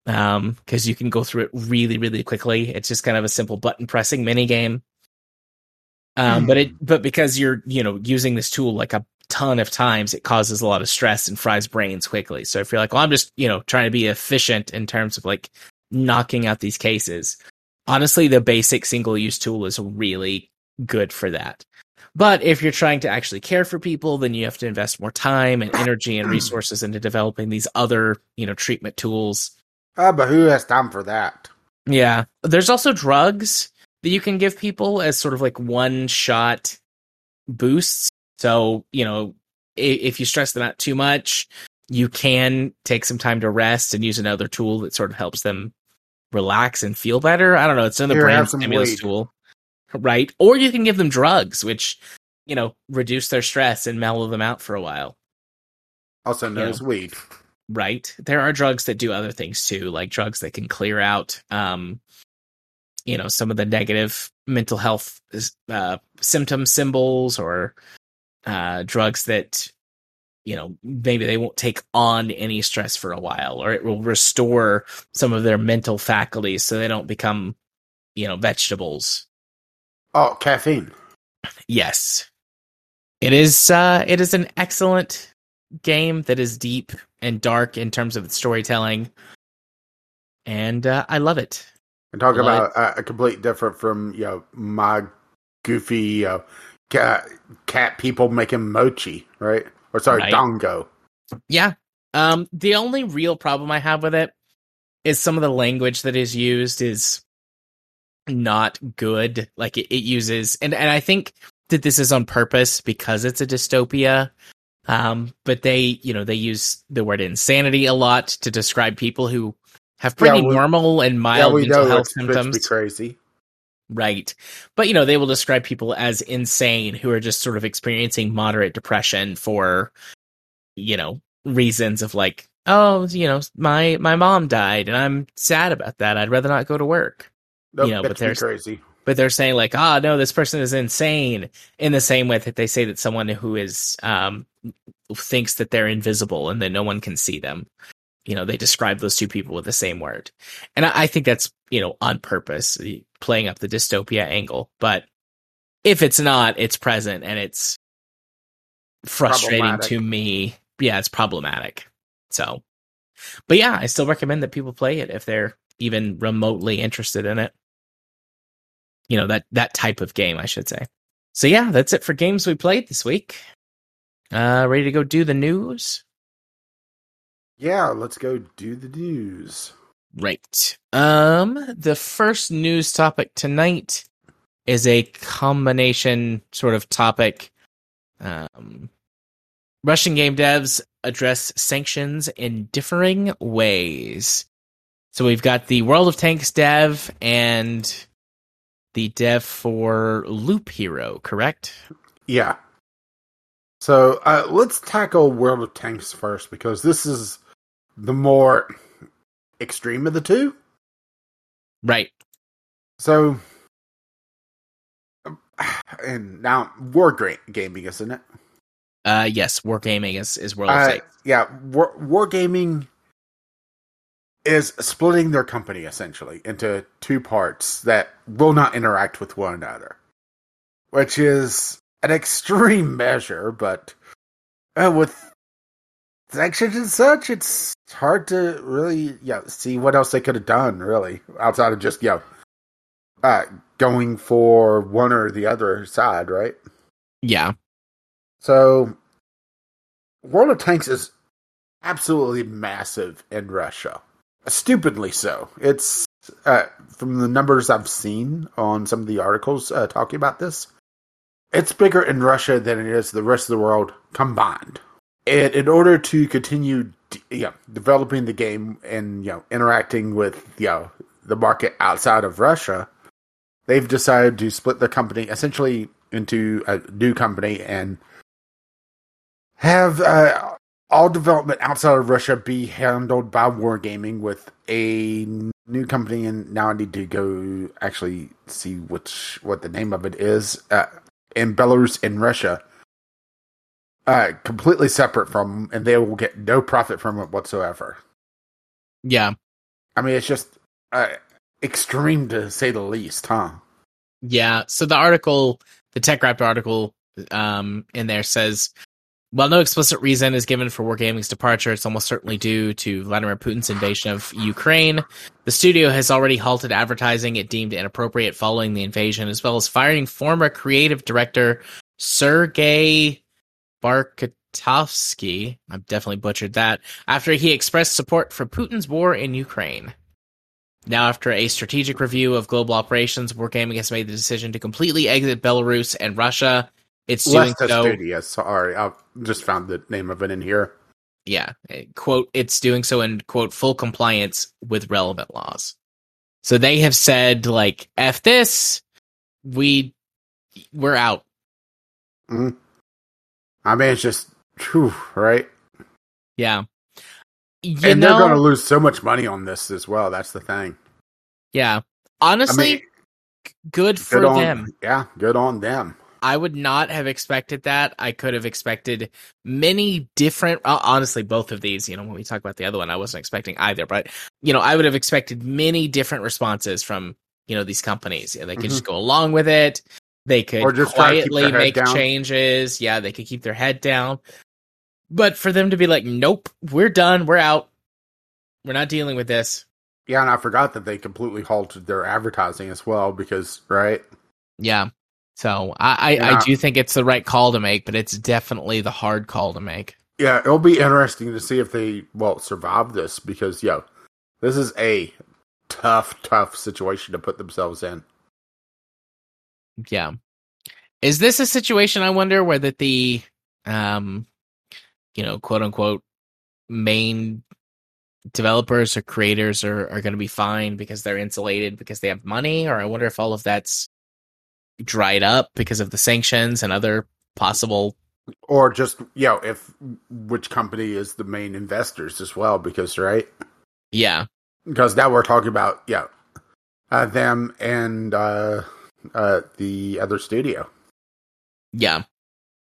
um because you can go through it really really quickly. It's just kind of a simple button pressing mini game um but it but because you're you know using this tool like a ton of times it causes a lot of stress and fries brains quickly. So if you're like well i'm just you know trying to be efficient in terms of like knocking out these cases. Honestly the basic single use tool is really good for that. But if you're trying to actually care for people then you have to invest more time and energy and resources into developing these other you know treatment tools.
Ah, but who has time for that?
yeah. There's also drugs that you can give people as sort of like one shot boosts. So, you know, if you stress them out too much, you can take some time to rest and use another tool that sort of helps them relax and feel better. I don't know. It's another
Here,
brain stimulus
weed.
tool. Right. Or you can give them drugs, which, you know, reduce their stress and mellow them out for a while.
Also known as weed.
right there are drugs that do other things too like drugs that can clear out um you know some of the negative mental health uh symptom symbols or uh drugs that you know maybe they won't take on any stress for a while or it will restore some of their mental faculties so they don't become you know vegetables.
Oh, caffeine.
yes. It is uh it is an excellent game that is deep and dark in terms of its storytelling. And uh, i love it
And talk about uh, a complete different from you know my goofy uh, cat cat people making mochi, right? Or sorry,
Right.
dango.
yeah um the only real problem i have with it is some of the language that is used is not good like it, it uses and and i think that this is on purpose because it's a dystopia um but they you know they use the word insanity a lot to describe people who have pretty
Yeah, we-
normal and
Yeah,
mild
we
mental health
it's supposed to
symptoms
be crazy.
Right. But you know, they will describe people as insane who are just sort of experiencing moderate depression for you know, reasons of like, oh, you know, my my mom died and I'm sad about that. I'd rather not go to work.
Nope,
You know, but they're
crazy.
But they're saying like, ah, no, this person is insane in the same way that they say that someone who is um thinks that they're invisible and that no one can see them. You know, they describe those two people with the same word. And I, I think that's, you know, on purpose, playing up the dystopia angle. But if it's not, it's present and it's frustrating to me. Yeah, it's problematic. So, but yeah, I still recommend that people play it if they're even remotely interested in it. You know, that, that type of game, I should say. So yeah, that's it for games we played this week. Uh, ready to go do the news?
Yeah, let's go do the news.
Right. Um, the first news topic tonight is a combination sort of topic. Um, Russian game devs address sanctions in differing ways. So we've got the World of Tanks dev and the dev for Loop Hero, correct?
Yeah. So uh, let's tackle World of Tanks first because this is the more extreme of the two.
Right.
So, and now war gaming, isn't it?
Uh, yes, wargaming is is World
Uh, yeah, war wargaming is splitting their company essentially into two parts that will not interact with one another, which is an extreme measure. But uh, with sanctions and such, it's hard to really yeah see what else they could have done really outside of just you know uh, going for one or the other side, right?
Yeah.
So, World of Tanks is absolutely massive in Russia. Stupidly so. It's uh, from the numbers I've seen on some of the articles uh, talking about this. It's bigger in Russia than it is the rest of the world combined. And in order to continue, d- yeah, developing the game and you know interacting with you know the market outside of Russia, they've decided to split the company essentially into a new company and have uh, all development outside of Russia be handled by Wargaming with a new company. And now I need to go actually see which what the name of it is uh, in Belarus and Russia. Uh, completely separate from, and they will get no profit from it whatsoever.
Yeah.
I mean, it's just uh, extreme to say the least, huh?
Yeah. So the article, the TechRaptor article, um, in there says, while no explicit reason is given for Wargaming's departure, it's almost certainly due to Vladimir Putin's invasion of Ukraine. The studio has already halted advertising it deemed inappropriate following the invasion, as well as firing former creative director Sergei Barkatovsky. I've definitely butchered that after he expressed support for Putin's war in Ukraine. Now, after a strategic review of global operations, Wargaming has made the decision to completely exit Belarus and Russia. It's doing so.
Sorry, I just found the name of it in here.
Yeah, eh, quote. It's doing so in quote full compliance with relevant laws. So they have said like, "F this, we we're out."
Mhm. I mean, it's just, whew, right?
Yeah, you
and
know,
they're going to lose so much money on this as well. That's the thing.
yeah.
I
Honestly,
mean,
good for
good on
them.
Yeah, good on them.
I would not have expected that. I could have expected many different. Honestly, both of these. You know, when we talk about the other one, I wasn't expecting either. But you know, I would have expected many different responses from you know these companies. Yeah, they could mm-hmm. just go along with it. They could.
Or just try to keep
quietly make
down.
changes. Yeah, they could keep their head down. But for them to be like, "Nope, we're done. We're out. We're not dealing with this."
Yeah, and I forgot that they completely halted their advertising as well because, right?
Yeah. So I I,
Yeah.
I do think it's the right call to make, but it's definitely the hard call to make.
Yeah, it'll be interesting to see if they, well, survive this because, yo, this is a tough, tough situation to put themselves in.
Yeah. Is this a situation I wonder where that the um you know, quote unquote main developers or creators are, are gonna be fine because they're insulated because they have money, or I wonder if all of that's dried up because of the sanctions and other possible
Or just, yo, if which company is the main investors as well because, right?
Yeah.
Because now we're talking about, yeah, uh, them and uh, uh, the other studio.
Yeah.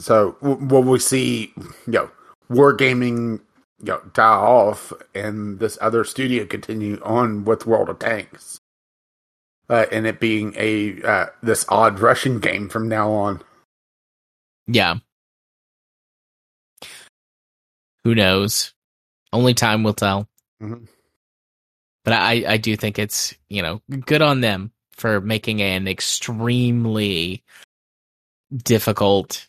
So w- will we see, you know, wargaming, you know, die off, and this other studio continue on with World of Tanks, uh, and it being a uh, this odd Russian game from now on?
Yeah. Who knows? Only time will tell.
Mhm.
But I, I do think it's, you know, good on them for making an extremely difficult,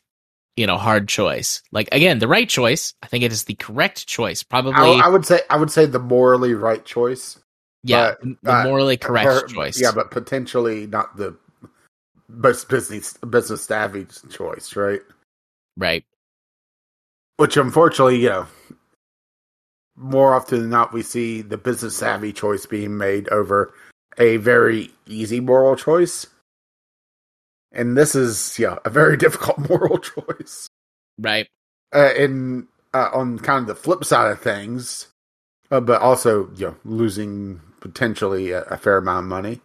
you know, hard choice. Like again, the right choice. I think it is the correct choice. Probably,
I, I would say I would say the morally right choice.
yeah,
but,
the
uh,
morally correct
Or-
choice.
Yeah, but potentially not the most business business savvy choice, right?
Right.
Which unfortunately, you know, more often than not, we see the business savvy choice being made over a very easy moral choice. And this is, yeah, a very difficult moral choice.
Right.
Uh, and uh, on kind of the flip side of things, uh, but also, you know, losing potentially a, a fair amount of money.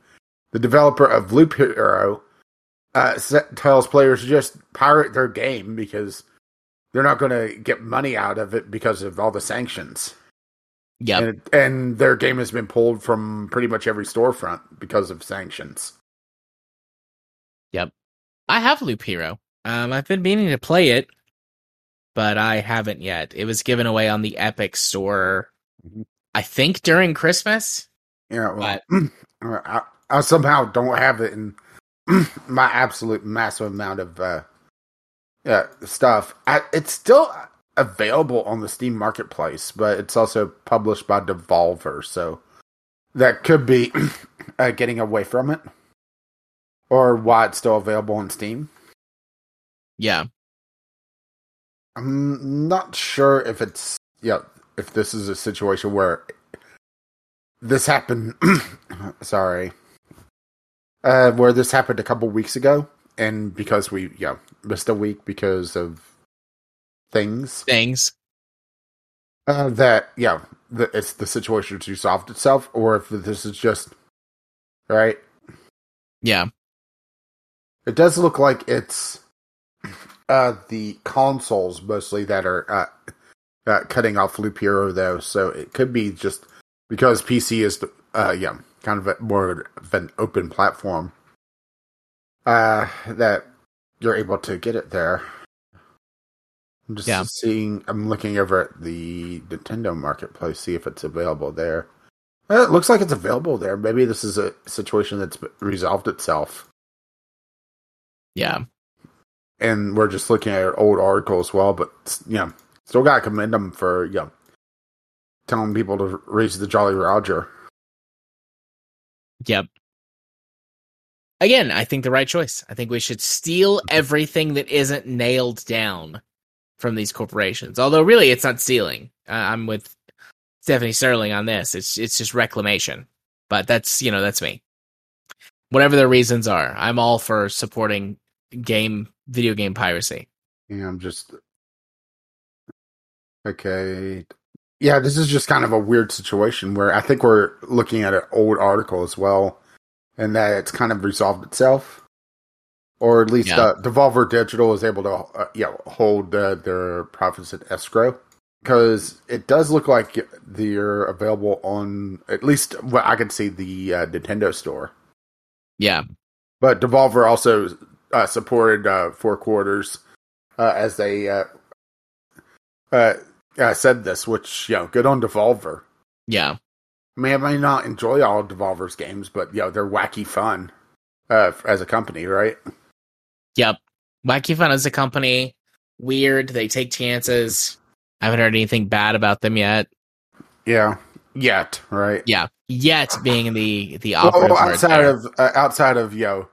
The developer of Loop Hero uh, set, tells players to just pirate their game because they're not going to get money out of it because of all the sanctions.
Yep.
And, and their game has been pulled from pretty much every storefront because of sanctions.
Yep. I have Loop Hero. Um, I've been meaning to play it, but I haven't yet. It was given away on the Epic Store,
Mhm.
I think during Christmas.
Yeah, well, I, I somehow don't have it in my absolute massive amount of uh, uh, stuff. I, it's still available on the Steam Marketplace, but it's also published by Devolver, so that could be uh, getting away from it, or why it's still available on Steam.
Yeah.
I'm not sure if it's yeah if this is a situation where this happened. sorry, uh, where this happened a couple weeks ago, and because we yeah missed a week because of things
Things.
uh, that yeah the, it's the situation to solve itself, or if this is just right.
Yeah.
It does look like it's uh, the consoles mostly that are uh, uh, cutting off Loop Hero, though. So it could be just because PC is, uh, yeah, kind of a, more of an open platform uh, that you're able to get it there. I'm just
Yeah.
seeing. I'm looking over at the Nintendo Marketplace, see if it's available there. It looks like it's available there. Maybe this is a situation that's resolved itself
Yeah.
and we're just looking at old article as well. But yeah, still got to commend them for yeah telling people to raise the Jolly Roger.
Yep. Again, I think the right choice. I think we should steal everything that isn't nailed down from these corporations. Although, really, it's not stealing. Uh, I'm with Stephanie Sterling on this. It's it's just reclamation. But that's you know that's me. Whatever their reasons are, I'm all for supporting game video game piracy.
Yeah, I'm just okay. Yeah, this is just kind of a weird situation where I think we're looking at an old article as well, and that it's kind of resolved itself, or at least
Yeah.
uh, Devolver Digital is able to uh, yeah hold uh, their profits at escrow because it does look like they're available on at least what I can see the uh, Nintendo store.
Yeah,
But Devolver also uh, supported uh, Four Quarters uh, as they uh, uh, uh, said this, which you know, good on Devolver.
yeah,
I mean, I may not enjoy all Devolver's games, but you know, they're wacky fun uh, as a company, right?
Yep. Wacky Fun is a company, weird. They take chances. I haven't heard anything bad about them yet.
Yeah, yet, right?
Yeah, yet being the the
Well,
operative word
outside of uh, outside of you know,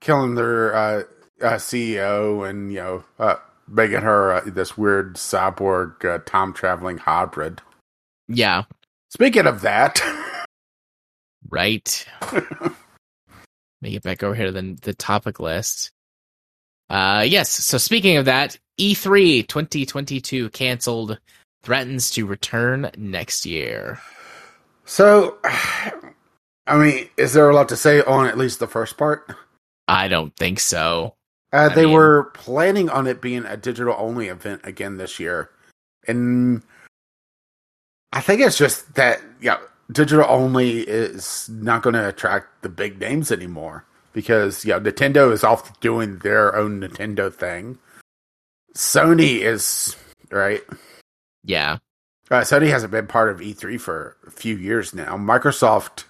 killing their uh, uh, CEO and you know, uh, making her uh, this weird cyborg uh, time traveling hybrid.
yeah,
Speaking of that.
right. Let me get back over here to the the topic list. Uh, yes. So speaking of that, E E3 2022 canceled, threatens to return next year.
So, I mean, is there a lot to say on at least the first part?
I don't think so.
Uh, they
mean-
were planning on it being a digital only event again this year, and I think it's just that yeah, digital only is not going to attract the big names anymore because yeah, Nintendo is off doing their own Nintendo thing. Sony is right.
Yeah,
Uh, Sony hasn't been part of E3 for a few years now. Microsoft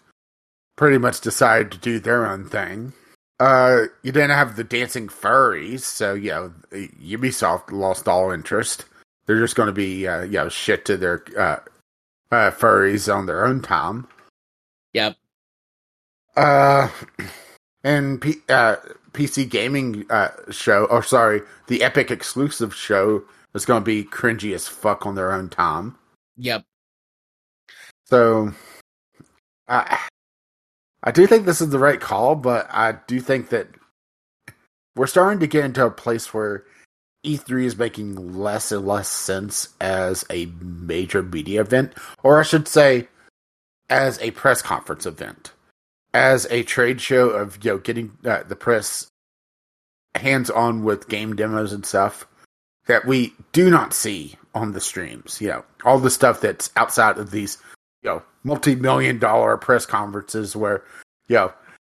pretty much decided to do their own thing. Uh, you didn't have the dancing furries, so you know Ubisoft lost all interest. They're just going to be uh, you know shit to their uh, uh, furries on their own time.
Yep.
Uh, And P- uh, PC gaming uh, show, or sorry, the Epic exclusive show is going to be cringy as fuck on their own time.
Yep.
So, I I do think this is the right call, but I do think that we're starting to get into a place where E3 is making less and less sense as a major media event, or I should say, as a press conference event, as a trade show of you know getting uh, the press hands on with game demos and stuff that we do not see on the streams. You know, all the stuff that's outside of these you know multi million dollar press conferences where you know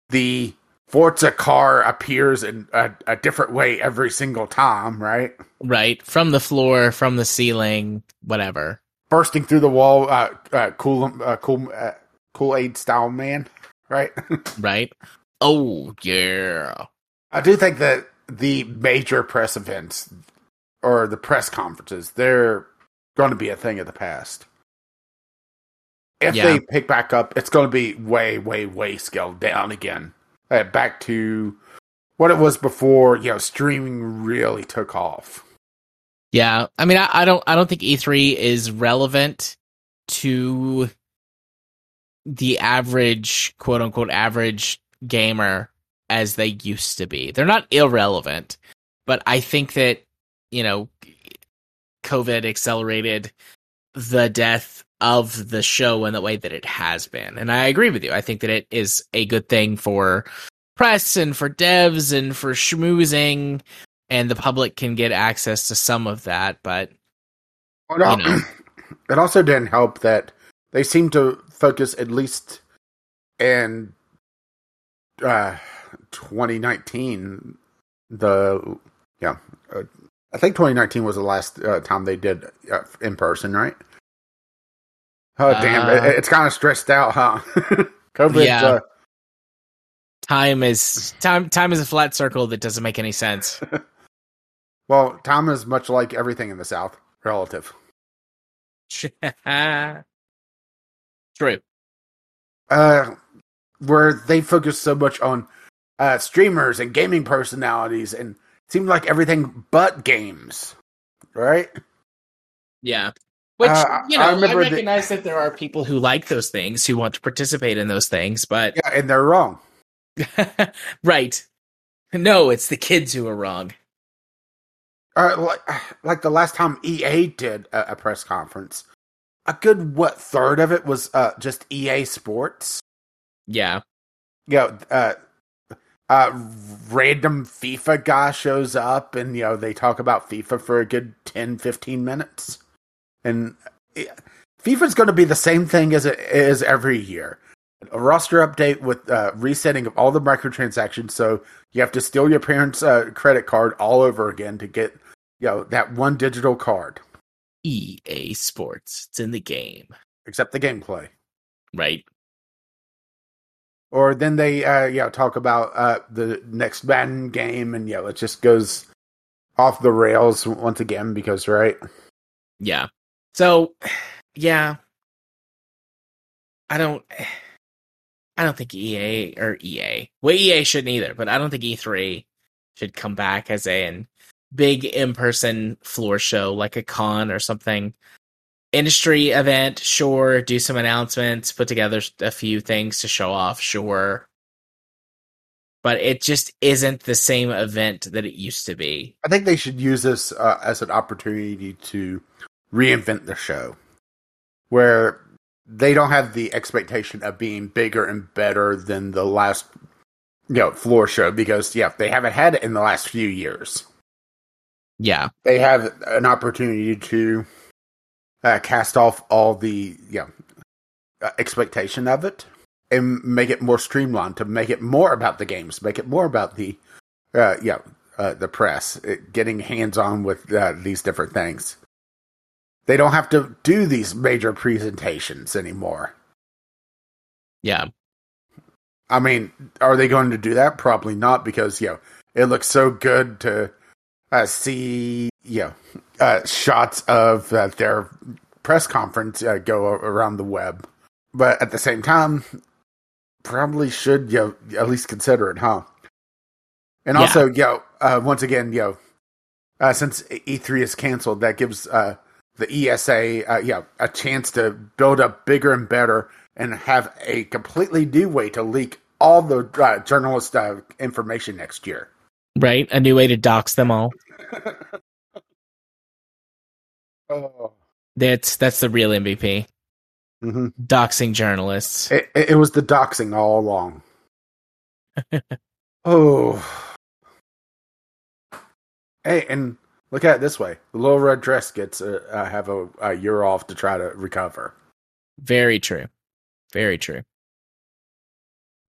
the Forza car appears in a, a, different way every single time, right?
Right. From the floor, from the ceiling, whatever.
Bursting through the wall, uh, uh, cool, uh, cool, uh, Kool Aid style man, right?
right. Oh, yeah.
I do think that the major press events or the press conferences, they're going to be a thing of the past. If yeah. they pick back up, it's going to be way, way, way scaled down again uh, back to what it was before. You know, streaming really took off.
Yeah, I mean, I, I don't, I don't think E3 is relevant to the average, quote unquote, average gamer as they used to be. They're not irrelevant, but I think that you know, COVID accelerated the death of the show in the way that it has been. And I agree with you. I think that it is a good thing for press and for devs and for schmoozing, and the public can get access to some of that. But
well, you know. it also didn't help that they seem to focus at least in uh, 2019. The yeah, uh, I think 2019 was the last uh, time they did uh, in person, right? Oh damn! It, it's kind of stressed out, huh? COVID. Yeah. Uh,
time is time. Time is a flat circle that doesn't make any sense.
well, time is much like everything in the South, relative.
True.
Uh, where they focus so much on uh, streamers and gaming personalities, and seemed like everything but games, right?
Yeah. Which uh, you know, I, I recognize the, that there are people who like those things, who want to participate in those things, but
yeah, and they're wrong.
right? No, it's the kids who are wrong.
Uh, like, like the last time EA did a, a, press conference, a good what third of it was uh, just EA Sports.
Yeah,
yeah. Uh, uh, random FIFA guy shows up, and you know they talk about FIFA for a good 10, 15 minutes. And FIFA's going to be the same thing as it is every year. A roster update with uh, resetting of all the microtransactions, so you have to steal your parents' uh, credit card all over again to get you know that one digital card.
EA Sports, it's in the game,
except the gameplay,
right?
Or then they uh, know talk about uh, the next Madden game, and yeah, it just goes off the rails once again because right,
yeah. So, yeah, I don't. I don't think EA or EA. Well, EA shouldn't either, but I don't think E3 should come back as a an big in person floor show like a con or something. Industry event, sure. Do some announcements, put together a few things to show off, sure. But it just isn't the same event that it used to be.
I think they should use this uh, as an opportunity to reinvent the show where they don't have the expectation of being bigger and better than the last you know floor show because yeah they haven't had it in the last few years
yeah
they have an opportunity to uh, cast off all the you know, uh, expectation of it and make it more streamlined to make it more about the games make it more about the uh yeah uh, the press it, getting hands on with uh, these different things they don't have to do these major presentations anymore.
Yeah.
I mean, are they going to do that? Probably not because, you know, it looks so good to uh, see, you know, uh, shots of uh, their press conference uh, go around the web. But at the same time, probably should you know, at least consider it, huh? And
Yeah.
also, yo, uh, once again, yo, uh, since E3 is canceled, that gives uh, the ESA, uh, yeah, a chance to build up bigger and better, and have a completely new way to leak all the uh, journalist uh, information next year.
Right? A new way to dox them all.
Oh.
That's that's the real MVP.
hmm
Doxing journalists.
It, it, it was the doxing all along. oh. Hey, and look at it this way: the little red dress gets uh, uh, have a, a year off to try to recover.
Very true. Very true.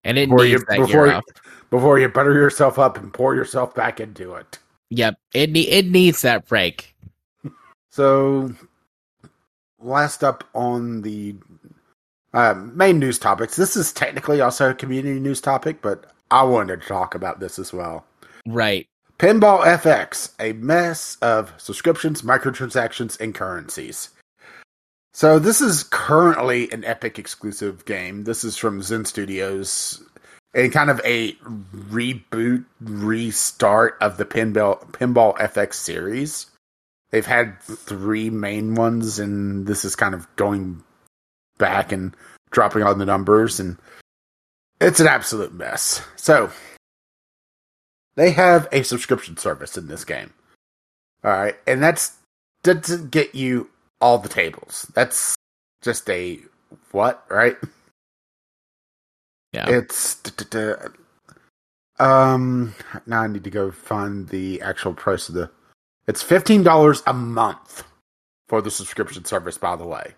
And it
Before you-
needs that
before
year
you-
off.
Before you butter yourself up and pour yourself back into it.
Yep. It ne- it needs that break.
So, last up on the uh, main news topics. This is technically also a community news topic, but I wanted to talk about this as well.
Right.
Pinball FX, a mess of subscriptions, microtransactions, and currencies. So this is currently an Epic exclusive game. This is from Zen Studios, and kind of a reboot, restart of the Pinball Pinball FX series. They've had three main ones, and this is kind of going back and dropping on the numbers, and it's an absolute mess. So they have a subscription service in this game. All right, and that's doesn't get you all the tables. That's just a what, right?
Yeah.
It's um now I need to go find the actual price of the It's $15 a month for the subscription service by the way.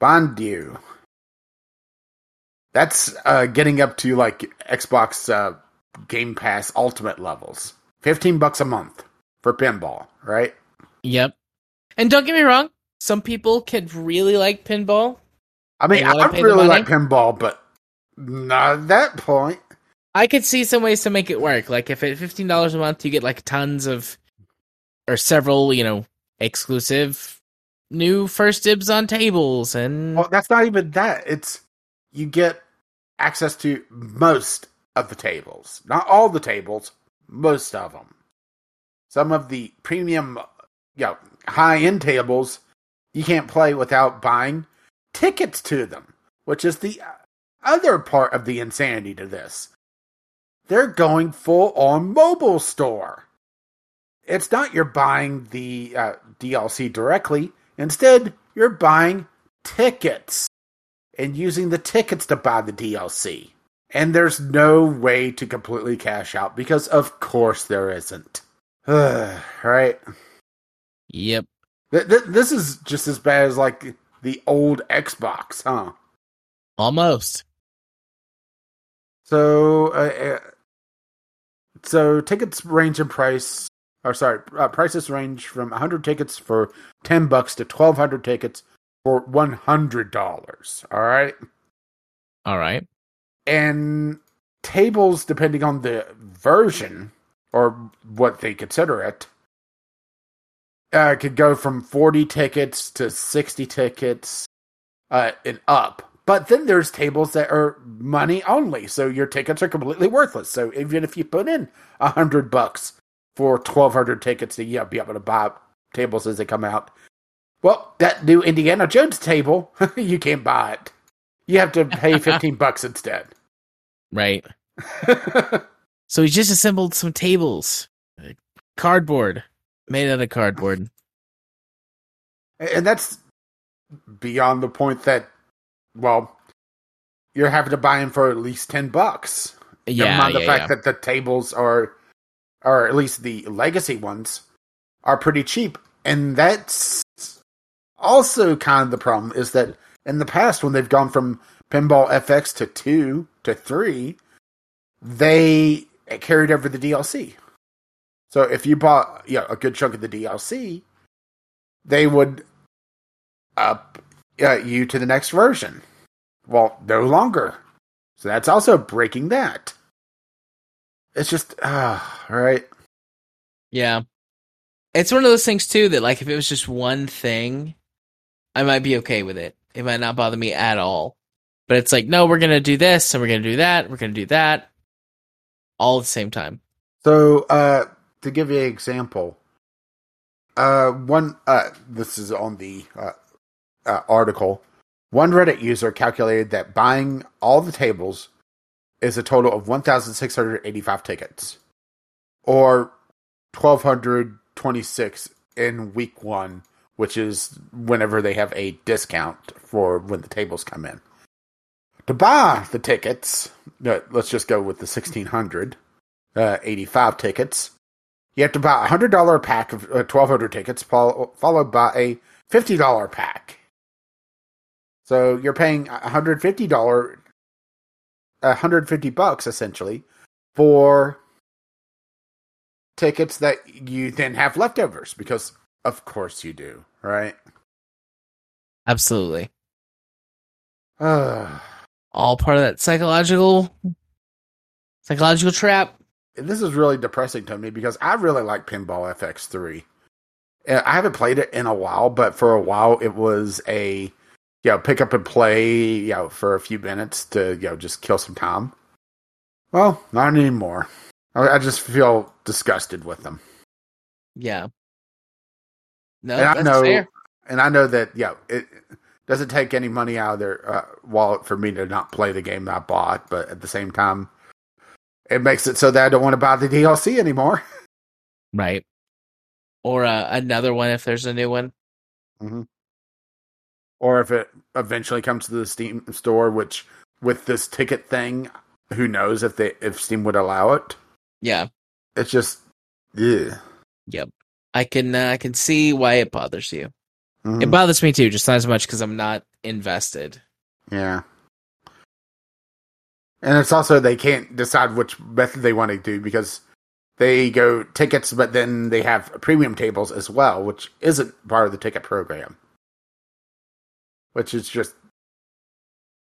Bond you. That's uh getting up to like Xbox uh Game Pass Ultimate levels. 15 bucks a month for pinball, right?
Yep. And don't get me wrong, some people can really like pinball.
I mean, I really like pinball, but not at that point.
I could see some ways to make it work. Like if at fifteen dollars a month you get like tons of or several, you know, exclusive new first dibs on tables and
Well, that's not even that. It's you get access to most of the tables, not all the tables, most of them. Some of the premium, you know, high end tables you can't play without buying tickets to them, which is the other part of the insanity to this. They're going full on mobile store. It's not you're buying the uh, DLC directly. Instead, you're buying tickets and using the tickets to buy the DLC. And there's no way to completely cash out because, of course, there isn't. right?
Yep.
Th- th- this is just as bad as like the old Xbox, huh?
Almost.
So, uh, uh, so tickets range in price. Or sorry, uh, prices range from 100 tickets for 10 bucks to 1200 tickets for $100. All right.
All right.
and tables depending on the version or what they consider it uh, could go from 40 tickets to 60 tickets uh, and up but then there's tables that are money only so your tickets are completely worthless so even if you put in a hundred bucks for 1200 tickets to yeah, be able to buy tables as they come out well that new indiana jones table you can't buy it you have to pay 15 bucks instead
Right. So he just assembled some tables. Cardboard. Made out of cardboard.
and that's beyond the point that well you're having to buy them for at least 10 bucks
Yeah.
mind the
yeah,
fact
yeah.
that the tables are or at least the legacy ones are pretty cheap and that's also kind of the problem is that in the past when they've gone from pinball fx to 2 to 3 they carried over the dlc so if you bought you know, a good chunk of the dlc they would up uh, you to the next version well no longer so that's also breaking that it's just ah, all right.
Yeah. It's one of those things too that like if it was just one thing, I might be okay with it. It might not bother me at all. But it's like, no, we're gonna do this and we're gonna do that, we're gonna do that, all at the same time.
So, uh, to give you an example, uh, one, uh, this is on the uh, uh, article. One Reddit user calculated that buying all the tables is a total of 1,685 tickets, or 1,226 in week one, which is whenever they have a discount for when the tables come in. To buy the tickets, uh, let's just go with the 1,600 uh, 85 tickets. You have to buy a hundred dollar pack of uh, 1,200 tickets, followed by a fifty dollar pack. So you're paying a hundred fifty dollar, a hundred fifty bucks essentially for tickets that you then have leftovers because of course you do, right?
Absolutely.
Uh,
All part of that psychological psychological trap.
This is really depressing to me because I really like Pinball FX3. Uh, I haven't played it in a while, but for a while it was a you know pick up and play you know for a few minutes to you know just kill some time. Well, not anymore. I, I just feel disgusted with them,
Yeah. No,
and I
that's
know,
fair.
and I know that yeah, it doesn't take any money out of their uh, wallet for me to not play the game I bought, but at the same time, it makes it so that I don't want to buy the DLC anymore.
Right. Or uh, another one if there's a new one.
or if it eventually comes to the Steam store, which with this ticket thing, who knows if they if Steam would allow it?
Yeah.
It's just, yeah,
Yep. I can uh, I can see why it bothers you.
Mhm.
It bothers me too, just not as much because I'm not invested.
yeah. And it's also they can't decide which method they want to do because they go tickets, but then they have premium tables as well, which isn't part of the ticket program. Which is just,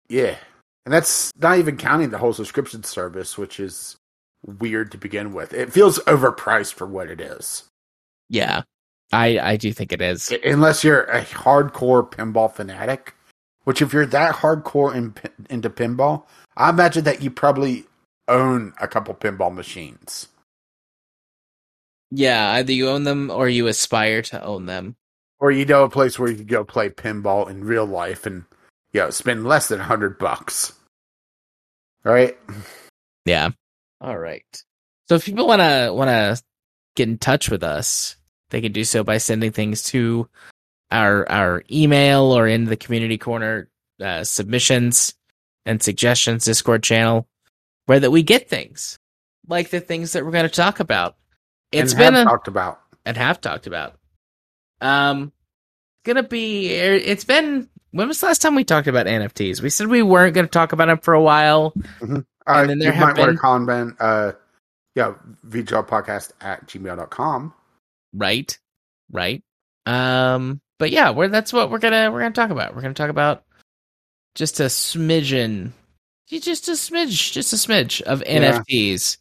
yeah, and that's not even counting the whole subscription service, which is weird to begin with. It feels overpriced for what it is.
Yeah. I I do think it is.
Unless you're a hardcore pinball fanatic, which if you're that hardcore in, into pinball, I imagine that you probably own a couple pinball machines.
Yeah, either you own them or you aspire to own them.
Or you know a place where you can go play pinball in real life and you know, spend less than a hundred bucks. Right?
Yeah. All right. So if people want to want to get in touch with us, they can do so by sending things to our our email or in the community corner uh, submissions and suggestions Discord channel, where that we get things like the things that we're going to talk about. It's
and
been a,
talked about.
and have talked about. Um, gonna be. It's been. When was the last time we talked about NFTs? We said we weren't going to talk about them for a while.
Uh,
And then there
you
have
might want to comment, uh, yeah, podcast at gmail.com.
right right um but yeah we're that's what we're gonna we're gonna talk about we're gonna talk about just a smidgen just a smidge just a smidge of
Yeah.
nfts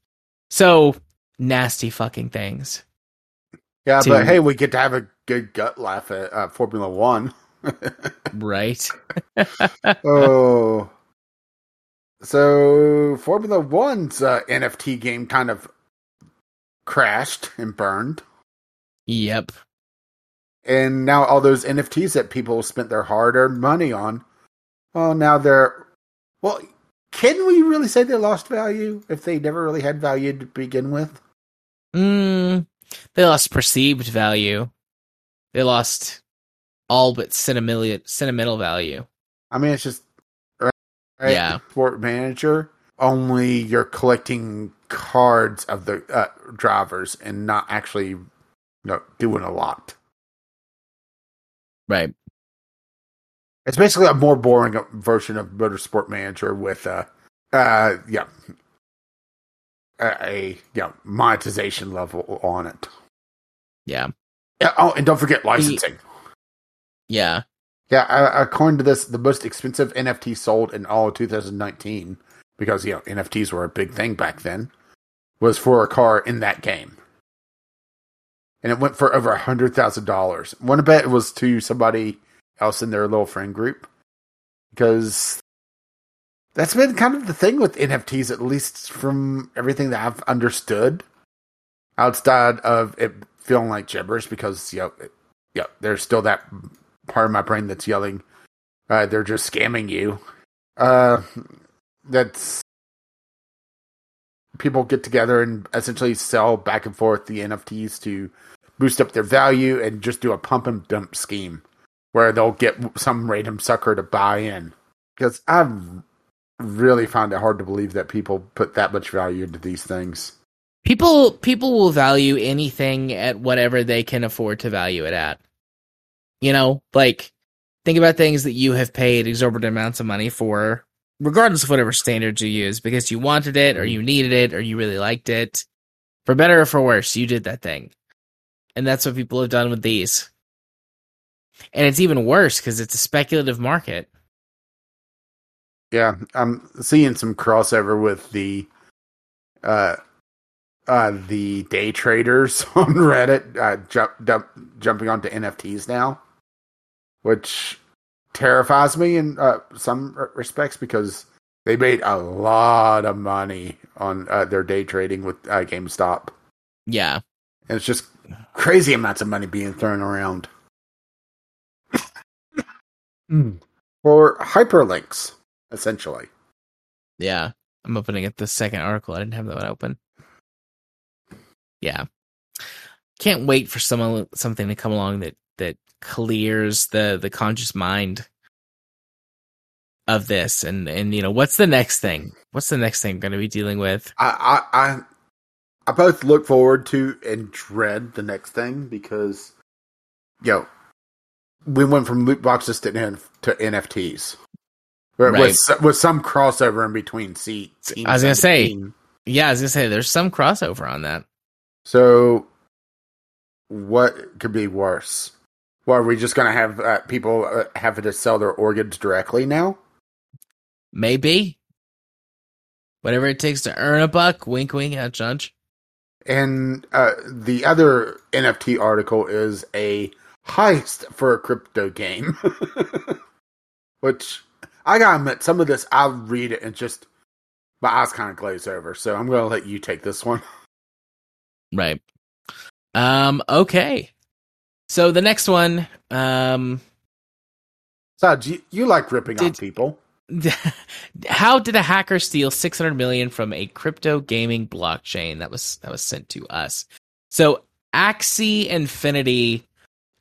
so nasty fucking things
Yeah,
to-
but hey, we get to have a good gut laugh at uh, Formula One.
right
oh. So, Formula One's uh, NFT game kind of crashed and burned.
yep
And now all those NFTs that people spent their hard earned money on, well, now they're. Well, can we really say they lost value if they never really had value to begin with?
mm, they lost perceived value they lost all but sentimental sentimental value
I mean, it's just. Right?
Yeah.
Sport manager, only you're collecting cards of the uh, drivers and not actually you know, doing a lot.
right
It's basically a more boring version of Motorsport Manager with uh uh yeah a, a yeah monetization level on it.
yeah
oh, and don't forget licensing.
yeah
Yeah, uh, according to this, the most expensive NFT sold in all of 2019, because you know NFTs were a big thing back then, was for a car in that game, and it went for over a hundred thousand dollars. One bet it was to somebody else in their little friend group, because that's been kind of the thing with NFTs, at least from everything that I've understood, outside of it feeling like gibberish, because know, it, there's still that part of my brain that's yelling, uh, "They're just scamming you." Uh, that's people get together and essentially sell back and forth the NFTs to boost up their value and just do a pump and dump scheme where they'll get some random sucker to buy in. Because I've really found it hard to believe that people put that much value into these things.
People people will value anything at whatever they can afford to value it at. You know, like think about things that you have paid exorbitant amounts of money for, regardless of whatever standards you use, because you wanted it or you needed it or you really liked it. For better or for worse, you did that thing. And that's what people have done with these. And it's even worse because it's a speculative market.
Yeah, I'm seeing some crossover with the uh uh the day traders on Reddit uh jump, jump, jumping onto NFTs now, which terrifies me in uh, some respects because they made a lot of money on uh, their day trading with uh, GameStop.
Yeah,
and it's just crazy amounts of money being thrown around Hmm. for hyperlinks essentially.
Yeah. I'm opening up the second article. I didn't have that one open. Yeah. Can't wait for someone something to come along that that clears the the conscious mind of this and and you know what's the next thing what's the next thing going to be dealing with
I, I i i both look forward to and dread the next thing because yo know, we went from loot boxes to, to nfts right. with with some crossover in between seats.
I was gonna say, yeah, I was gonna say there's some crossover on that.
So, what could be worse? Well, are we just gonna have uh, people uh, having to sell their organs directly now?
Maybe. Whatever it takes to earn a buck. Wink, wink, at judge.
And uh, the other NFT article is a heist for a crypto game, which I gotta admit, some of this I'll read it and just my eyes kind of glaze over. So I'm gonna let you take this one.
Right. Um. Okay. So the next one. Um.
So you, you like ripping did, on people.
How did a hacker steal 600 million from a crypto gaming blockchain that was that was sent to us? So Axie Infinity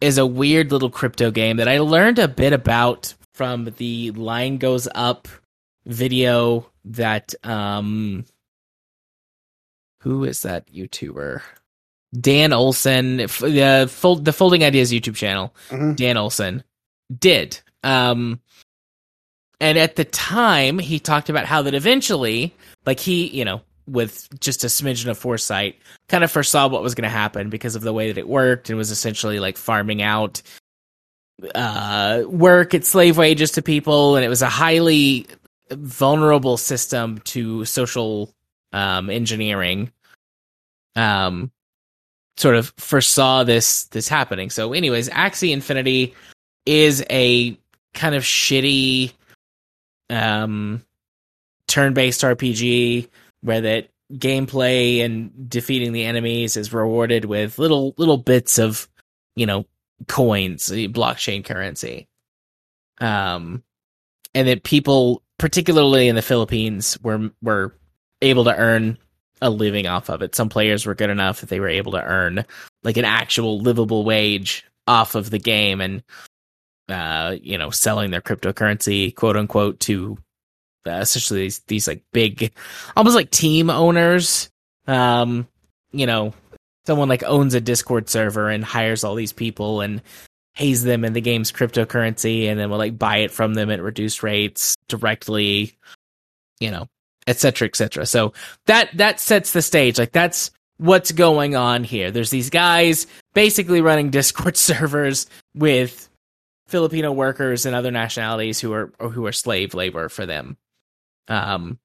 is a weird little crypto game that I learned a bit about from the line goes up video that um who is that YouTuber? Dan Olson, the fold, the Folding Ideas YouTube channel. Mm-hmm. Dan Olson did. Um, and at the time, he talked about how that eventually, like he, you know, with just a smidgen of foresight, kind of foresaw what was going to happen because of the way that it worked and was essentially like farming out uh, work at slave wages to people, and it was a highly vulnerable system to social um, engineering. Um, sort of foresaw this this happening. So, anyways, Axie Infinity is a kind of shitty um turn-based RPG where that gameplay and defeating the enemies is rewarded with little little bits of you know coins, blockchain currency. Um, and that people, particularly in the Philippines, were were able to earn a living off of it. Some players were good enough that they were able to earn like an actual livable wage off of the game and uh, you know, selling their cryptocurrency, quote unquote, to uh, essentially these, these like big, almost like team owners. Um, you know, someone like owns a Discord server and hires all these people and pays them in the game's cryptocurrency and then will like buy it from them at reduced rates directly, you know, et cetera, et cetera. So that that sets the stage. Like that's what's going on here. There's these guys basically running Discord servers with Filipino workers and other nationalities who are who are slave labor for them. Um,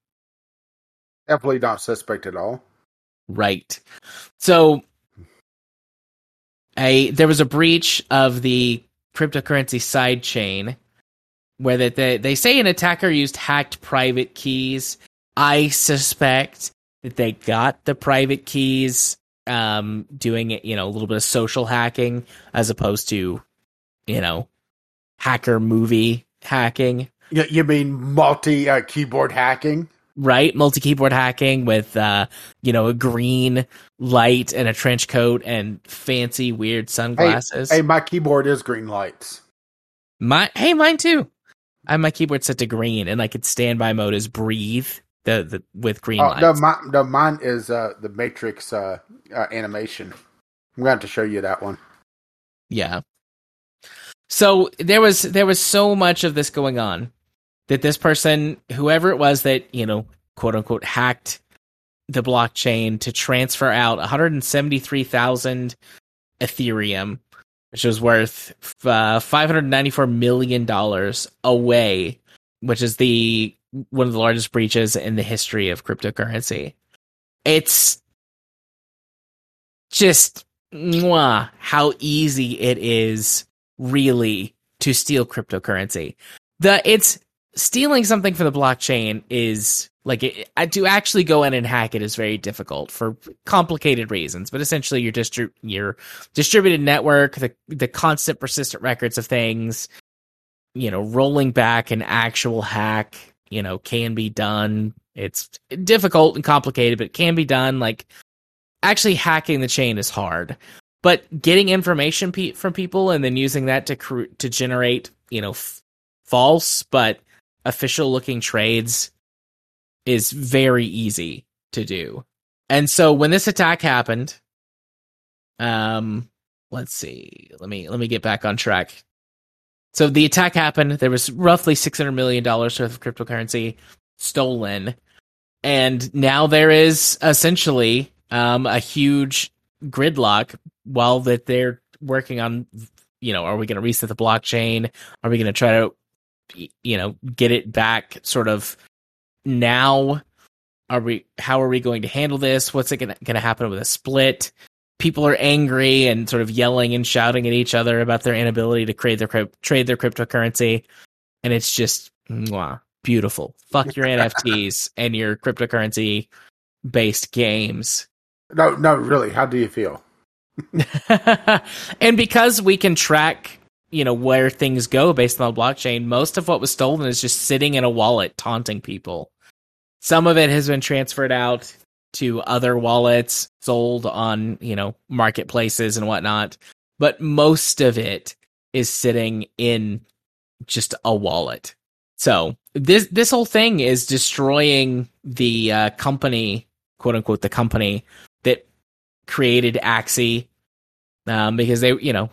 definitely not suspect at all.
Right. So a there was a breach of the cryptocurrency side chain where that they, they say an attacker used hacked private keys. I suspect that they got the private keys um doing it, you know, a little bit of social hacking as opposed to, you know, hacker movie hacking.
You, you mean multi uh, keyboard hacking?
right? Multi keyboard hacking with, uh, you know, a green light and a trench coat and fancy weird sunglasses.
Hey, hey, my keyboard is green lights.
My hey, mine too. I have my keyboard set to green, and like its standby mode is breathe the, the with green
Oh,
lights.
no, my, no, mine is uh, the Matrix uh, uh, animation. I'm going to have to show you that one.
Yeah. So there was there was so much of this going on that this person, whoever it was that, you know, quote unquote hacked the blockchain to transfer out 173,000 Ethereum, which was worth uh, 594 million dollars away, which is the one of the largest breaches in the history of cryptocurrency. It's just mwah, how easy it is really to steal cryptocurrency. The it's stealing something from the blockchain is like it, to actually go in and hack it is very difficult for complicated reasons. But essentially, your distri- your distributed network, the the constant persistent records of things, you know, rolling back an actual hack, you know, can be done. It's difficult and complicated, but it can be done. Like actually hacking the chain is hard but getting information pe- from people and then using that to cr- to generate you know f- false but official looking trades is very easy to do. And so when this attack happened um let's see let me let me get back on track. So the attack happened. There was roughly 600 million dollars worth of cryptocurrency stolen. And now there is essentially um, a huge gridlock while that they're working on you know are we going to reset the blockchain? Are we going to try to you know get it back sort of now? Are we how are we going to handle this? What's it going to happen with a split? People are angry and sort of yelling and shouting at each other about their inability to trade their trade their cryptocurrency. And it's just mwah, beautiful. Fuck your nfts and your cryptocurrency based games.
No, no, really. How do you feel?
and because we can track, you know, where things go based on the blockchain, most of what was stolen is just sitting in a wallet taunting people. Some of it has been transferred out to other wallets, sold on, you know, marketplaces and whatnot. But most of it is sitting in just a wallet. So this this whole thing is destroying the uh, company, quote unquote, the company that created Axie, um, because they, you know,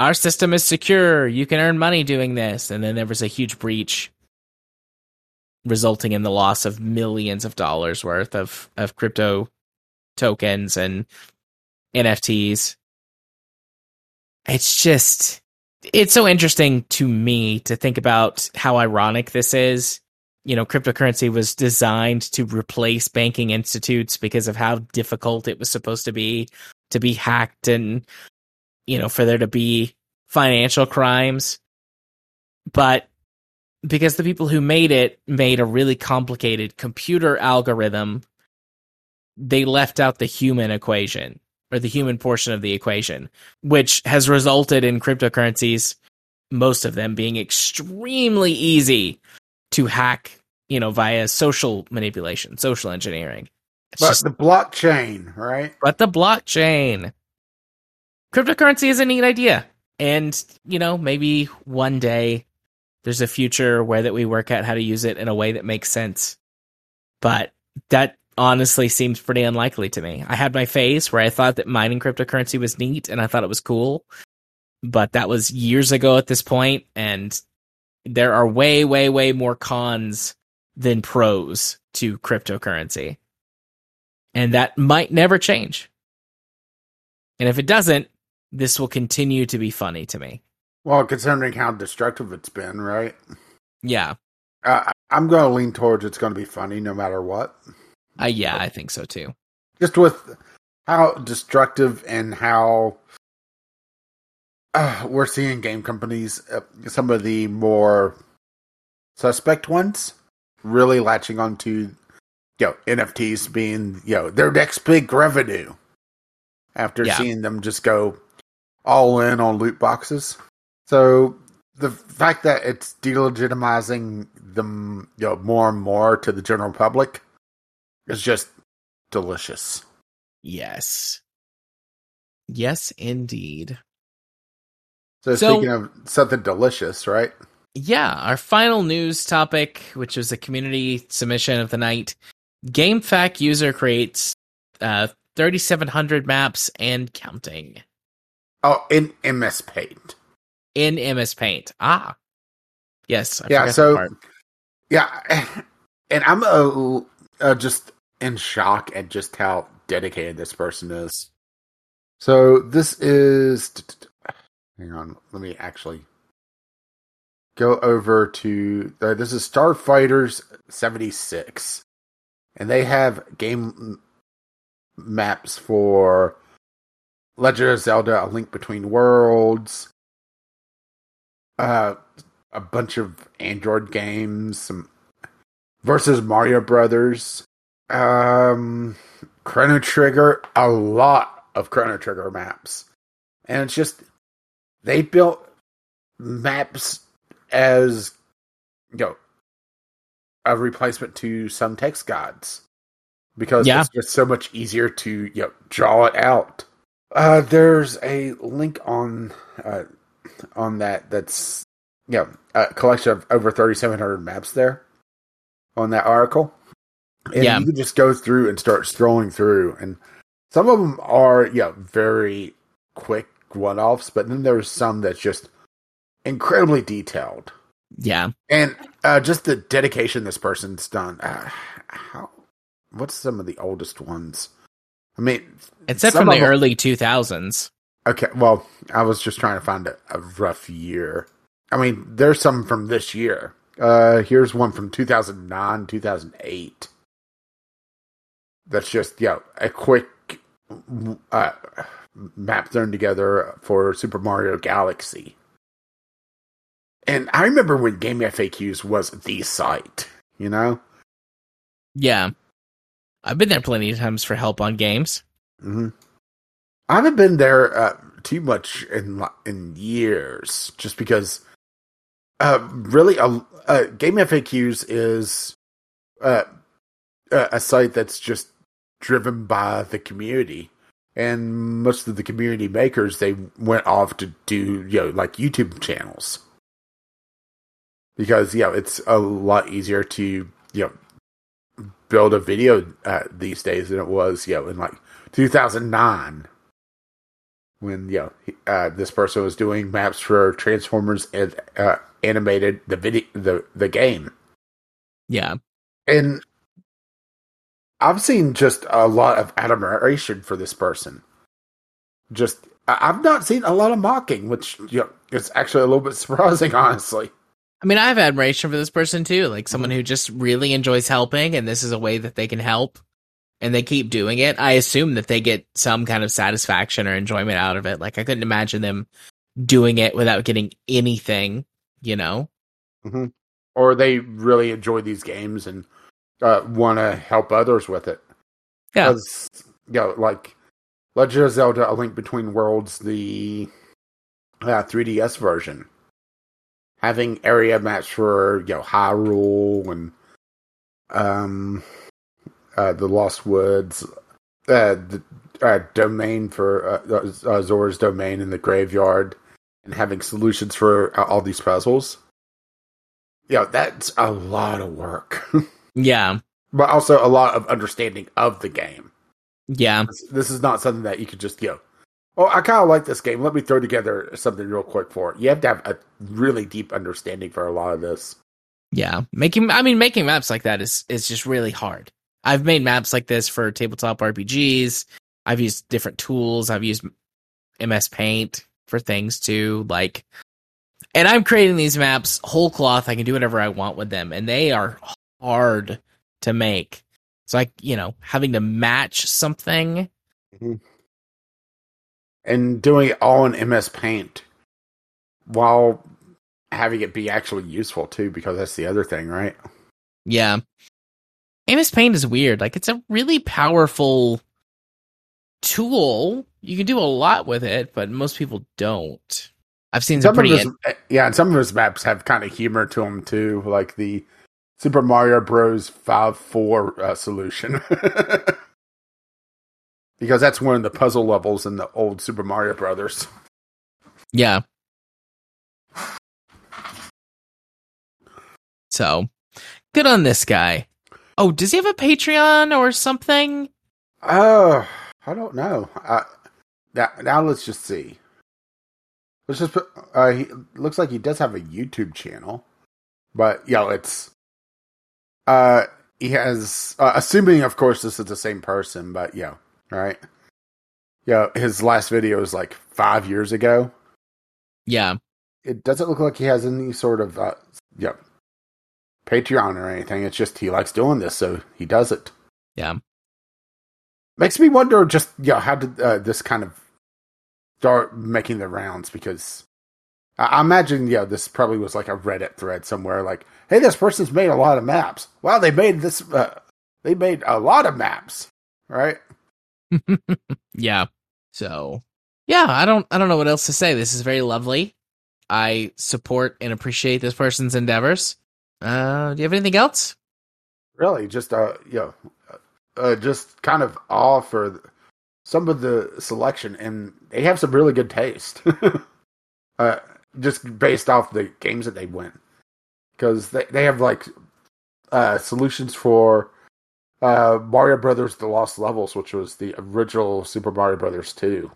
our system is secure. You can earn money doing this, and then there was a huge breach, resulting in the loss of millions of dollars worth of of crypto tokens and NFTs. It's just it's so interesting to me to think about how ironic this is. You know, cryptocurrency was designed to replace banking institutes because of how difficult it was supposed to be to be hacked and, you know, for there to be financial crimes. But because the people who made it made a really complicated computer algorithm, they left out the human equation or the human portion of the equation, which has resulted in cryptocurrencies, most of them being extremely easy to hack, you know, via social manipulation, social engineering. It's
But
just-
the blockchain, right?
but the blockchain. Cryptocurrency is a neat idea. And, you know, maybe one day there's a future where that we work out how to use it in a way that makes sense. But that honestly seems pretty unlikely to me. I had my phase where I thought that mining cryptocurrency was neat and I thought it was cool. But that was years ago at this point, and there are way, way, way more cons than pros to cryptocurrency. And that might never change. And if it doesn't, this will continue to be funny to me.
Well, considering how destructive it's been, right?
Yeah.
Uh, I'm going to lean towards it's going to be funny no matter what.
Uh, yeah, I think so too.
Just with how destructive and how uh, we're seeing game companies, uh, some of the more suspect ones really latching onto you know NFTs being you know their next big revenue after
Yeah.
seeing them just go all in on loot boxes. So the fact that it's delegitimizing them you know more and more to the general public is just delicious.
Yes. Yes, indeed.
So,
So-
speaking of something delicious, right?
Yeah, our final news topic, which was a community submission of the night. GameFAQ user creates uh, 3,700 maps and counting
Oh, in MS Paint.
in MS Paint. Ah, yes. I
Yeah, so- Yeah, and I'm uh, uh, just in shock at just how dedicated this person is. So this is. Hang on, let me actually go over to. Uh, this is Starfighters seventy six, and they have game maps for Legend of Zelda: A Link Between Worlds. Uh, a bunch of Android games, some versus Mario Brothers, um, Chrono Trigger, a lot of Chrono Trigger maps, and it's just they built maps as you know a replacement to some text gods because
Yeah.
it's just so much easier to you know draw it out. Uh, there's a link on uh, on that that's know, a collection of over 3,700 maps there on that article. And
Yeah.
you can just go through and start scrolling through. And some of them are, yeah, very quick one offs, but then there's some that's just incredibly detailed.
Yeah.
And uh, just the dedication this person's done. Uh, how? What's some of the oldest ones? I mean, except
from the
them-
early 2000s.
Okay, well, I was just trying to find a, a rough year. I mean, there's some from this year. Uh here's one from 2009, 2008. That's just, yeah, a quick uh, map thrown together for Super Mario Galaxy. And I remember when Game FAQs was the site, you know?
Yeah. I've been there plenty of times for help on games.
hmm I haven't been there uh, too much in in years, just because. Uh, really, a uh, Game FAQs is uh, a a site that's just driven by the community, and most of the community makers they went off to do you know like YouTube channels because you know it's a lot easier to you know build a video uh, these days than it was you know in like 2009 when you know he- uh, this person was doing maps for Transformers and uh, animated the video the the game
Yeah.
and I've seen just a lot of admiration for this person. Just I've not seen a lot of mocking, which you know, is actually a little bit surprising, honestly.
I mean, I have admiration for this person too, like someone who just really enjoys helping, and this is a way that they can help, and they keep doing it. I assume that they get some kind of satisfaction or enjoyment out of it. Like, I couldn't imagine them doing it without getting anything, you know?
Or they really enjoy these games and uh, want to help others with it.
Yeah.
'Cause, you know, like Legend of Zelda: A Link Between Worlds, the uh, 3DS version, having area maps for you know Hyrule and um uh, the Lost Woods, uh, the uh, domain for uh, uh, Zora's domain in the graveyard, and having solutions for uh, all these puzzles. Yeah, that's a lot of work,
Yeah.
but also a lot of understanding of the game.
Yeah.
This, this is not something that you could just go. Oh, I kind of like this game. Let me throw together something real quick for it. You have to have a really deep understanding for a lot of this.
Yeah. Making, I mean, making maps like that is, is just really hard. I've made maps like this for tabletop RPGs. I've used different tools. I've used MS Paint for things too. Like, and I'm creating these maps whole cloth. I can do whatever I want with them, and they are hard to make. It's like, you know, having to match something. Mm-hmm.
And doing it all in MS Paint while having it be actually useful too, because that's the other thing, right?
Yeah. MS Paint is weird. Like it's a really powerful tool. You can do a lot with it, but most people don't. I've seen some pretty
of his, yeah, and some of his maps have kind of humor to them too, like the Super Mario Bros. Five Four uh, solution, because that's one of the puzzle levels in the old Super Mario Brothers.
Yeah. So, good on this guy. Oh, does he have a Patreon or something?
Oh, uh, I don't know. Uh, now, now let's just see. Let's just put. Uh, he looks like he does have a YouTube channel, but yeah, it's. Uh, he has. Uh, assuming, of course, this is the same person, but yeah, right. Yeah, his last video is like five years ago.
Yeah,
it doesn't look like he has any sort of uh, yeah Patreon or anything. It's just he likes doing this, so he does it.
Yeah,
makes me wonder just yeah how did uh, this kind of start making the rounds because I, I imagine yeah this probably was like a Reddit thread somewhere like hey this person's made a lot of maps wow they made this uh, they made a lot of maps right
yeah. So yeah I don't I don't know what else to say. This is very lovely. I support and appreciate this person's endeavors. Uh do you have anything else?
Really just uh yeah uh, just kind of all for some of the selection, and they have some really good taste. uh, just based off the games that they win, because they they have like uh, solutions for uh, Mario Brothers: The Lost Levels, which was the original Super Mario Brothers two,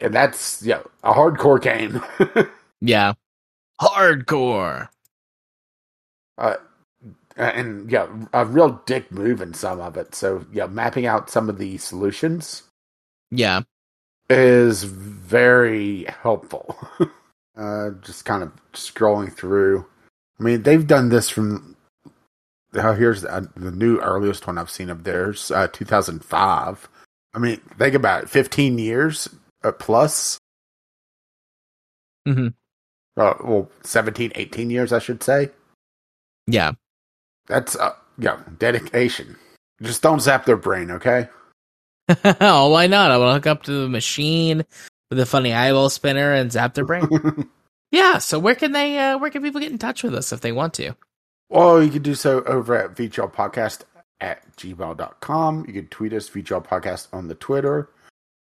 and that's yeah a hardcore game.
yeah, hardcore.
Uh, uh, and yeah, a real dick move in some of it. So yeah, mapping out some of the solutions,
yeah,
is very helpful. uh, just kind of scrolling through. I mean, they've done this from. Uh, here's the, uh, the, new earliest one I've seen of theirs, uh, 2005. I mean, think about it, 15 years uh, plus.
Mm-hmm.
Uh, well, 17, 18 years, I should say.
Yeah.
That's uh, yeah, dedication. Just don't zap their brain, okay?
oh, why not? I to hook up to the machine with a funny eyeball spinner and zap their brain. yeah. So where can they? Uh, where can people get in touch with us if they want to?
Well, you can do so over at VGL Podcast at gmail.com. You can tweet us VGL Podcast on the Twitter.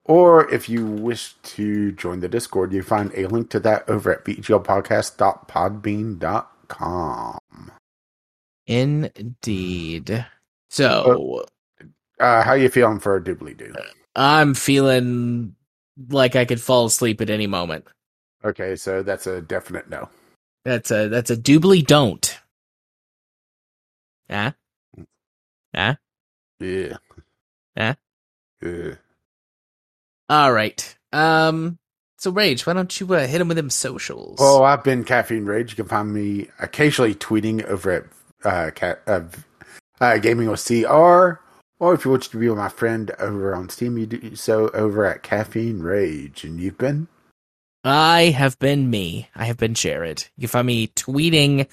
Or if you wish to join the Discord, you find a link to that over at vglpodcast.podbean.com.
Indeed. So,
uh, how you feeling for a doobly doo?
I'm feeling like I could fall asleep at any moment.
Okay, so that's a definite no.
That's a that's a doobly don't. Ah. Yeah.
Yeah.
Ah.
Yeah.
All right. Um. So Rage, why don't you uh, hit him with them socials?
Oh, I've been Caffeine Rage. You can find me occasionally tweeting over at uh, uh, uh, Gaming with CR, or if you want to be with my friend over on Steam, you do so over at Caffeine Rage. And you've been?
I have been me. I have been Jared. You can find me tweeting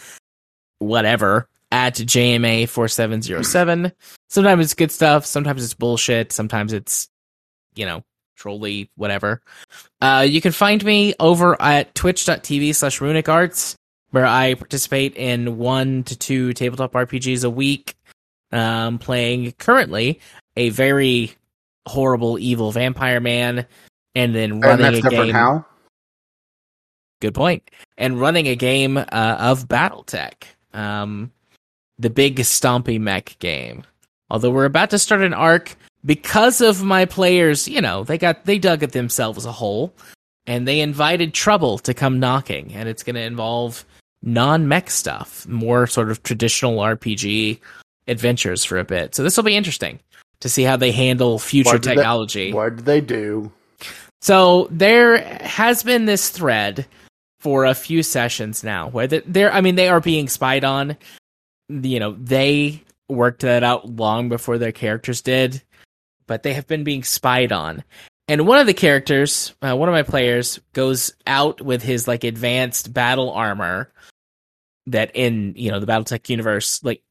whatever at JMA4707. Sometimes it's good stuff. Sometimes it's bullshit. Sometimes it's, you know, trolly, whatever. Uh, you can find me over at twitch.tv slash runic arts where I participate in one to two tabletop RPGs a week. Um, playing currently a very horrible, evil vampire man, and then running and a game.
How?
Good point. And running a game uh, of BattleTech, um, the big stompy mech game. Although we're about to start an arc because of my players, you know, they got they dug at themselves a hole, and they invited trouble to come knocking, and it's going to involve non mech stuff, more sort of traditional RPG adventures for a bit. So this will be interesting to see how they handle future what technology.
They, what did they do?
So there has been this thread for a few sessions now where they're, I mean, they are being spied on. You know, they worked that out long before their characters did, but they have been being spied on. and one of the characters, uh, one of my players, goes out with his like advanced battle armor that in you know the BattleTech universe, like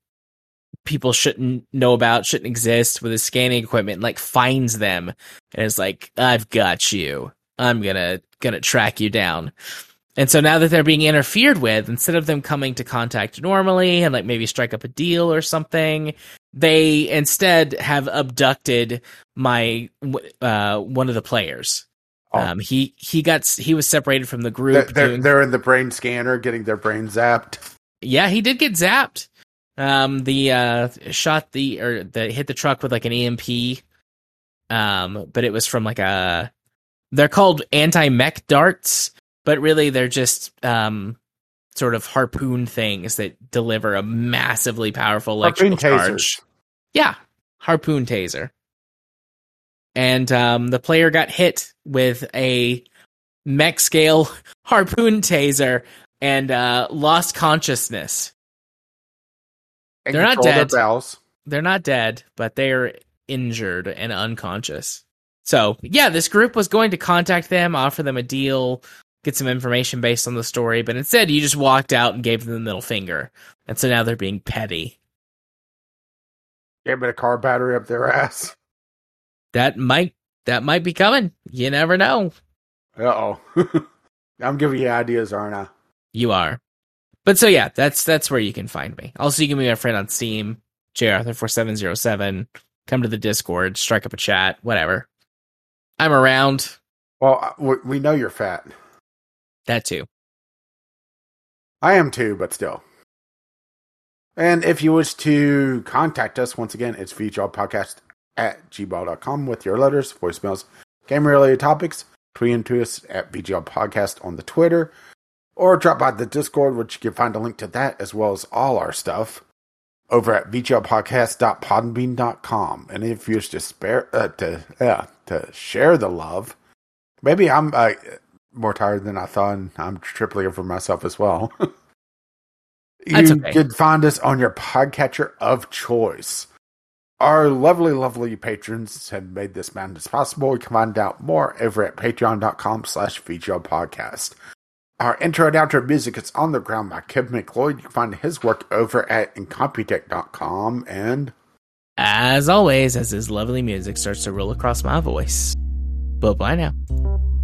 people shouldn't know about, shouldn't exist with his scanning equipment, like finds them and is like, "I've got you. I'm gonna gonna track you down." And so now that they're being interfered with, instead of them coming to contact normally and like maybe strike up a deal or something, they instead have abducted my uh one of the players.
Oh.
Um, he he got he was separated from the group.
They're, they're,
doing-
they're in the brain scanner getting their brain zapped.
yeah, he did get zapped. Um, the uh shot the or the hit the truck with like an EMP. Um, but it was from like a. They're called anti mech darts, but really they're just um sort of harpoon things that deliver a massively powerful
Harpoon
electrical
tasers.
charge. Yeah, harpoon taser. And um, the player got hit with a mech scale harpoon taser and uh, lost consciousness.
And
They're not dead. They're not dead, but they are injured and unconscious. So, yeah, this group was going to contact them, offer them a deal, get some information based on the story, but instead you just walked out and gave them the middle finger. And so now they're being petty.
Gave it a car battery up their ass.
That might that might be coming. You never know.
Uh oh. I'm giving you ideas, aren't I?
You are. But so yeah, that's that's where you can find me. Also, you can be my friend on Steam, jarthur4707. Come to the Discord, strike up a chat, whatever. I'm around.
Well, we, we know you're fat.
That too.
I am too, but still. And if you wish to contact us, once again, it's Podcast at gmail.com with your letters, voicemails, game related topics. Tweet to us at VGL Podcast on the Twitter, or drop by the Discord, which you can find a link to that as well as all our stuff over at VGLPodcast.podbean.com. And if you wish to spare uh, to uh, to share the love, maybe I'm uh, more tired than I thought, and I'm triply over myself as well. you
okay.
can find us on your podcatcher of choice. Our lovely, lovely patrons have made this madness possible. You can find out more over at patreon.com slash podcast. Our intro and outro music is On the Ground by Kevin MacLeod. You can find his work over at incompetech.com. And
As always, as his lovely music starts to roll across my voice. Bye bye now.